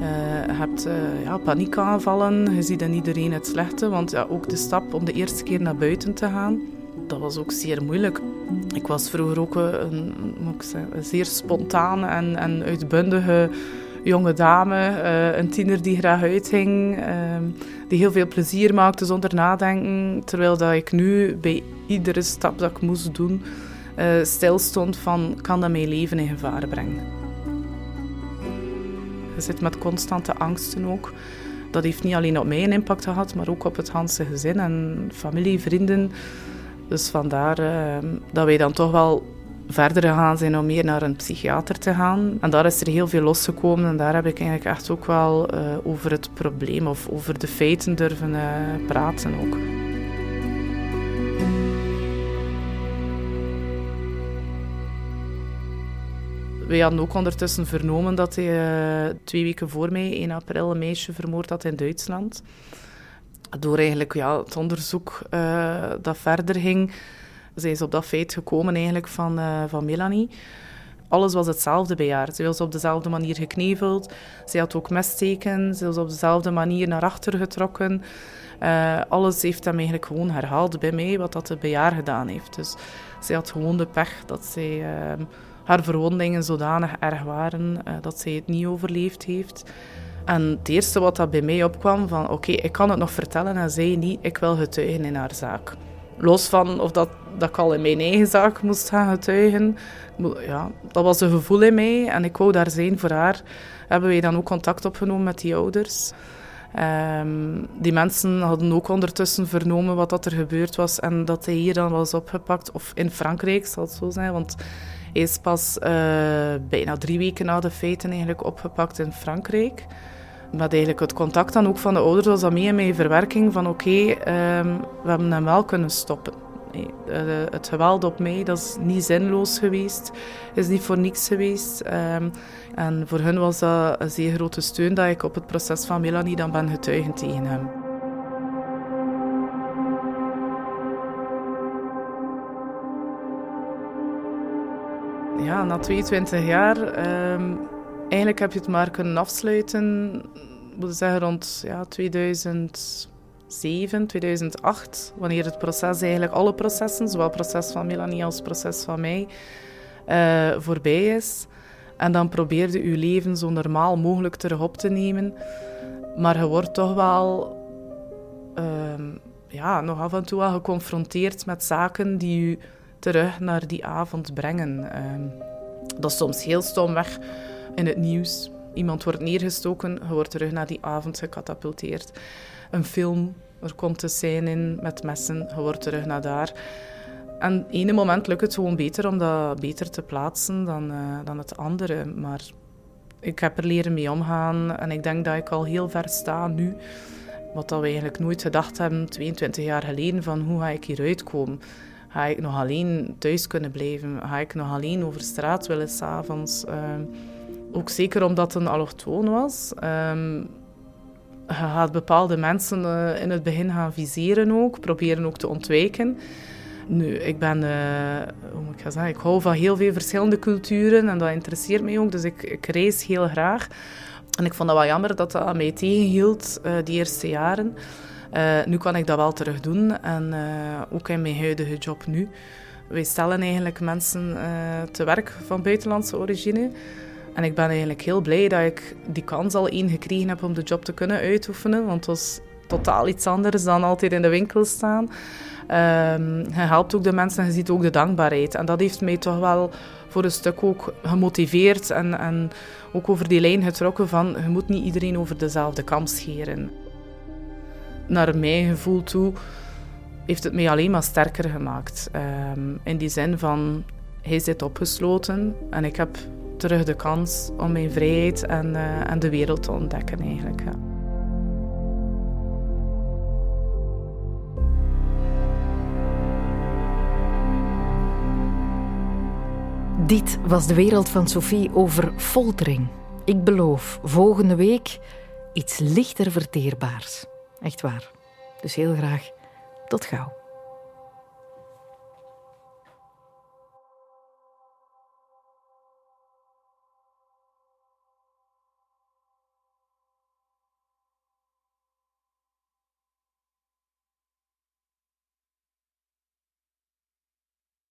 Uh, je hebt uh, ja, paniekaanvallen. Je ziet in iedereen het slechte. Want ja, ook de stap om de eerste keer naar buiten te gaan, dat was ook zeer moeilijk. Ik was vroeger ook een, een zeer spontane en, en uitbundige jonge dame, uh, een tiener die graag uitging, uh, die heel veel plezier maakte zonder nadenken. Terwijl dat ik nu bij iedere stap dat ik moest doen, uh, stil stond van kan dat mijn leven in gevaar brengen. Je zit met constante angsten ook. Dat heeft niet alleen op mij een impact gehad, maar ook op het hele gezin en familie, vrienden. Dus vandaar ehm, dat wij dan toch wel verder gegaan zijn om meer naar een psychiater te gaan. En daar is er heel veel losgekomen en daar heb ik eigenlijk echt ook wel uh, over het probleem of over de feiten durven uh, praten ook. We hadden ook ondertussen vernomen dat hij uh, twee weken voor mij, 1 april, een meisje vermoord had in Duitsland. Door eigenlijk ja, het onderzoek dat verder ging, zij is op dat feit gekomen eigenlijk van, uh, van Melanie. Alles was hetzelfde bij haar. Ze was op dezelfde manier gekneveld. Ze had ook messteken. Ze was op dezelfde manier naar achter getrokken. Uh, alles heeft hem eigenlijk gewoon herhaald bij mij, wat dat bij haar gedaan heeft. Dus zij had gewoon de pech dat zij, uh, haar verwondingen zodanig erg waren uh, dat zij het niet overleefd heeft. En het eerste wat dat bij mij opkwam, van oké, ik kan het nog vertellen en zij niet, ik wil getuigen in haar zaak. Los van of dat, dat ik al in mijn eigen zaak moest gaan getuigen. Ja, dat was een gevoel in mij en ik wou daar zijn voor haar. Hebben wij dan ook contact opgenomen met die ouders. Um, die mensen hadden ook ondertussen vernomen wat dat er gebeurd was en dat hij hier dan was opgepakt. Of in Frankrijk, zal het zo zijn, want hij is pas uh, bijna drie weken na de feiten eigenlijk opgepakt in Frankrijk. Maar eigenlijk het contact dan ook van de ouders was dan mee in mijn verwerking van oké, um, we hebben hem wel kunnen stoppen. Uh, het geweld op mij, dat is niet zinloos geweest, is niet voor niks geweest. Um, en voor hun was dat een zeer grote steun dat ik op het proces van Melanie dan ben getuigen tegen hem. Ja, na 22 jaar um, Eigenlijk heb je het maar kunnen afsluiten, moet zeggen rond ja, 2007, 2008, wanneer het proces eigenlijk, alle processen, zowel het proces van Melanie als het proces van mij, uh, voorbij is. En dan probeerde je leven zo normaal mogelijk terug op te nemen. Maar je wordt toch wel uh, ja, nog af en toe wel geconfronteerd met zaken die je terug naar die avond brengen. Uh, dat is soms heel stomweg in het nieuws. Iemand wordt neergestoken, je wordt terug naar die avond gecatapulteerd. Een film, er komt een scène in met messen, je wordt terug naar daar. En ene moment lukt het gewoon beter om dat beter te plaatsen dan, uh, dan het andere. Maar ik heb er leren mee omgaan en ik denk dat ik al heel ver sta nu. Wat we eigenlijk nooit gedacht hebben, 22 jaar geleden, van hoe ga ik hieruit komen? Ga ik nog alleen thuis kunnen blijven? Ga ik nog alleen over straat willen s'avonds? Uh, ook zeker omdat het een allochtoon was. Um, je gaat bepaalde mensen uh, in het begin gaan viseren ook, proberen ook te ontwijken. Nu, ik ben, uh, hoe moet ik gaan zeggen, ik hou van heel veel verschillende culturen en dat interesseert mij ook, dus ik, ik reis heel graag. En ik vond dat wel jammer dat dat mij tegenhield uh, die eerste jaren. Nu kan ik dat wel terug doen en ook in mijn huidige job nu. Wij stellen eigenlijk mensen te werk van buitenlandse origine. En ik ben eigenlijk heel blij dat ik die kans al één gekregen heb om de job te kunnen uitoefenen. Want het was totaal iets anders dan altijd in de winkel staan. Um, je helpt ook de mensen en je ziet ook de dankbaarheid. En dat heeft mij toch wel voor een stuk ook gemotiveerd en, en ook over die lijn getrokken van je moet niet iedereen over dezelfde kam scheren. Naar mijn gevoel toe heeft het mij alleen maar sterker gemaakt. Um, in die zin van, hij zit opgesloten en ik heb terug de kans om mijn vrijheid en, uh, en de wereld te ontdekken eigenlijk. Ja. Dit was de wereld van Sophie over foltering. Ik beloof volgende week iets lichter verteerbaars. Echt waar. Dus heel graag tot gauw.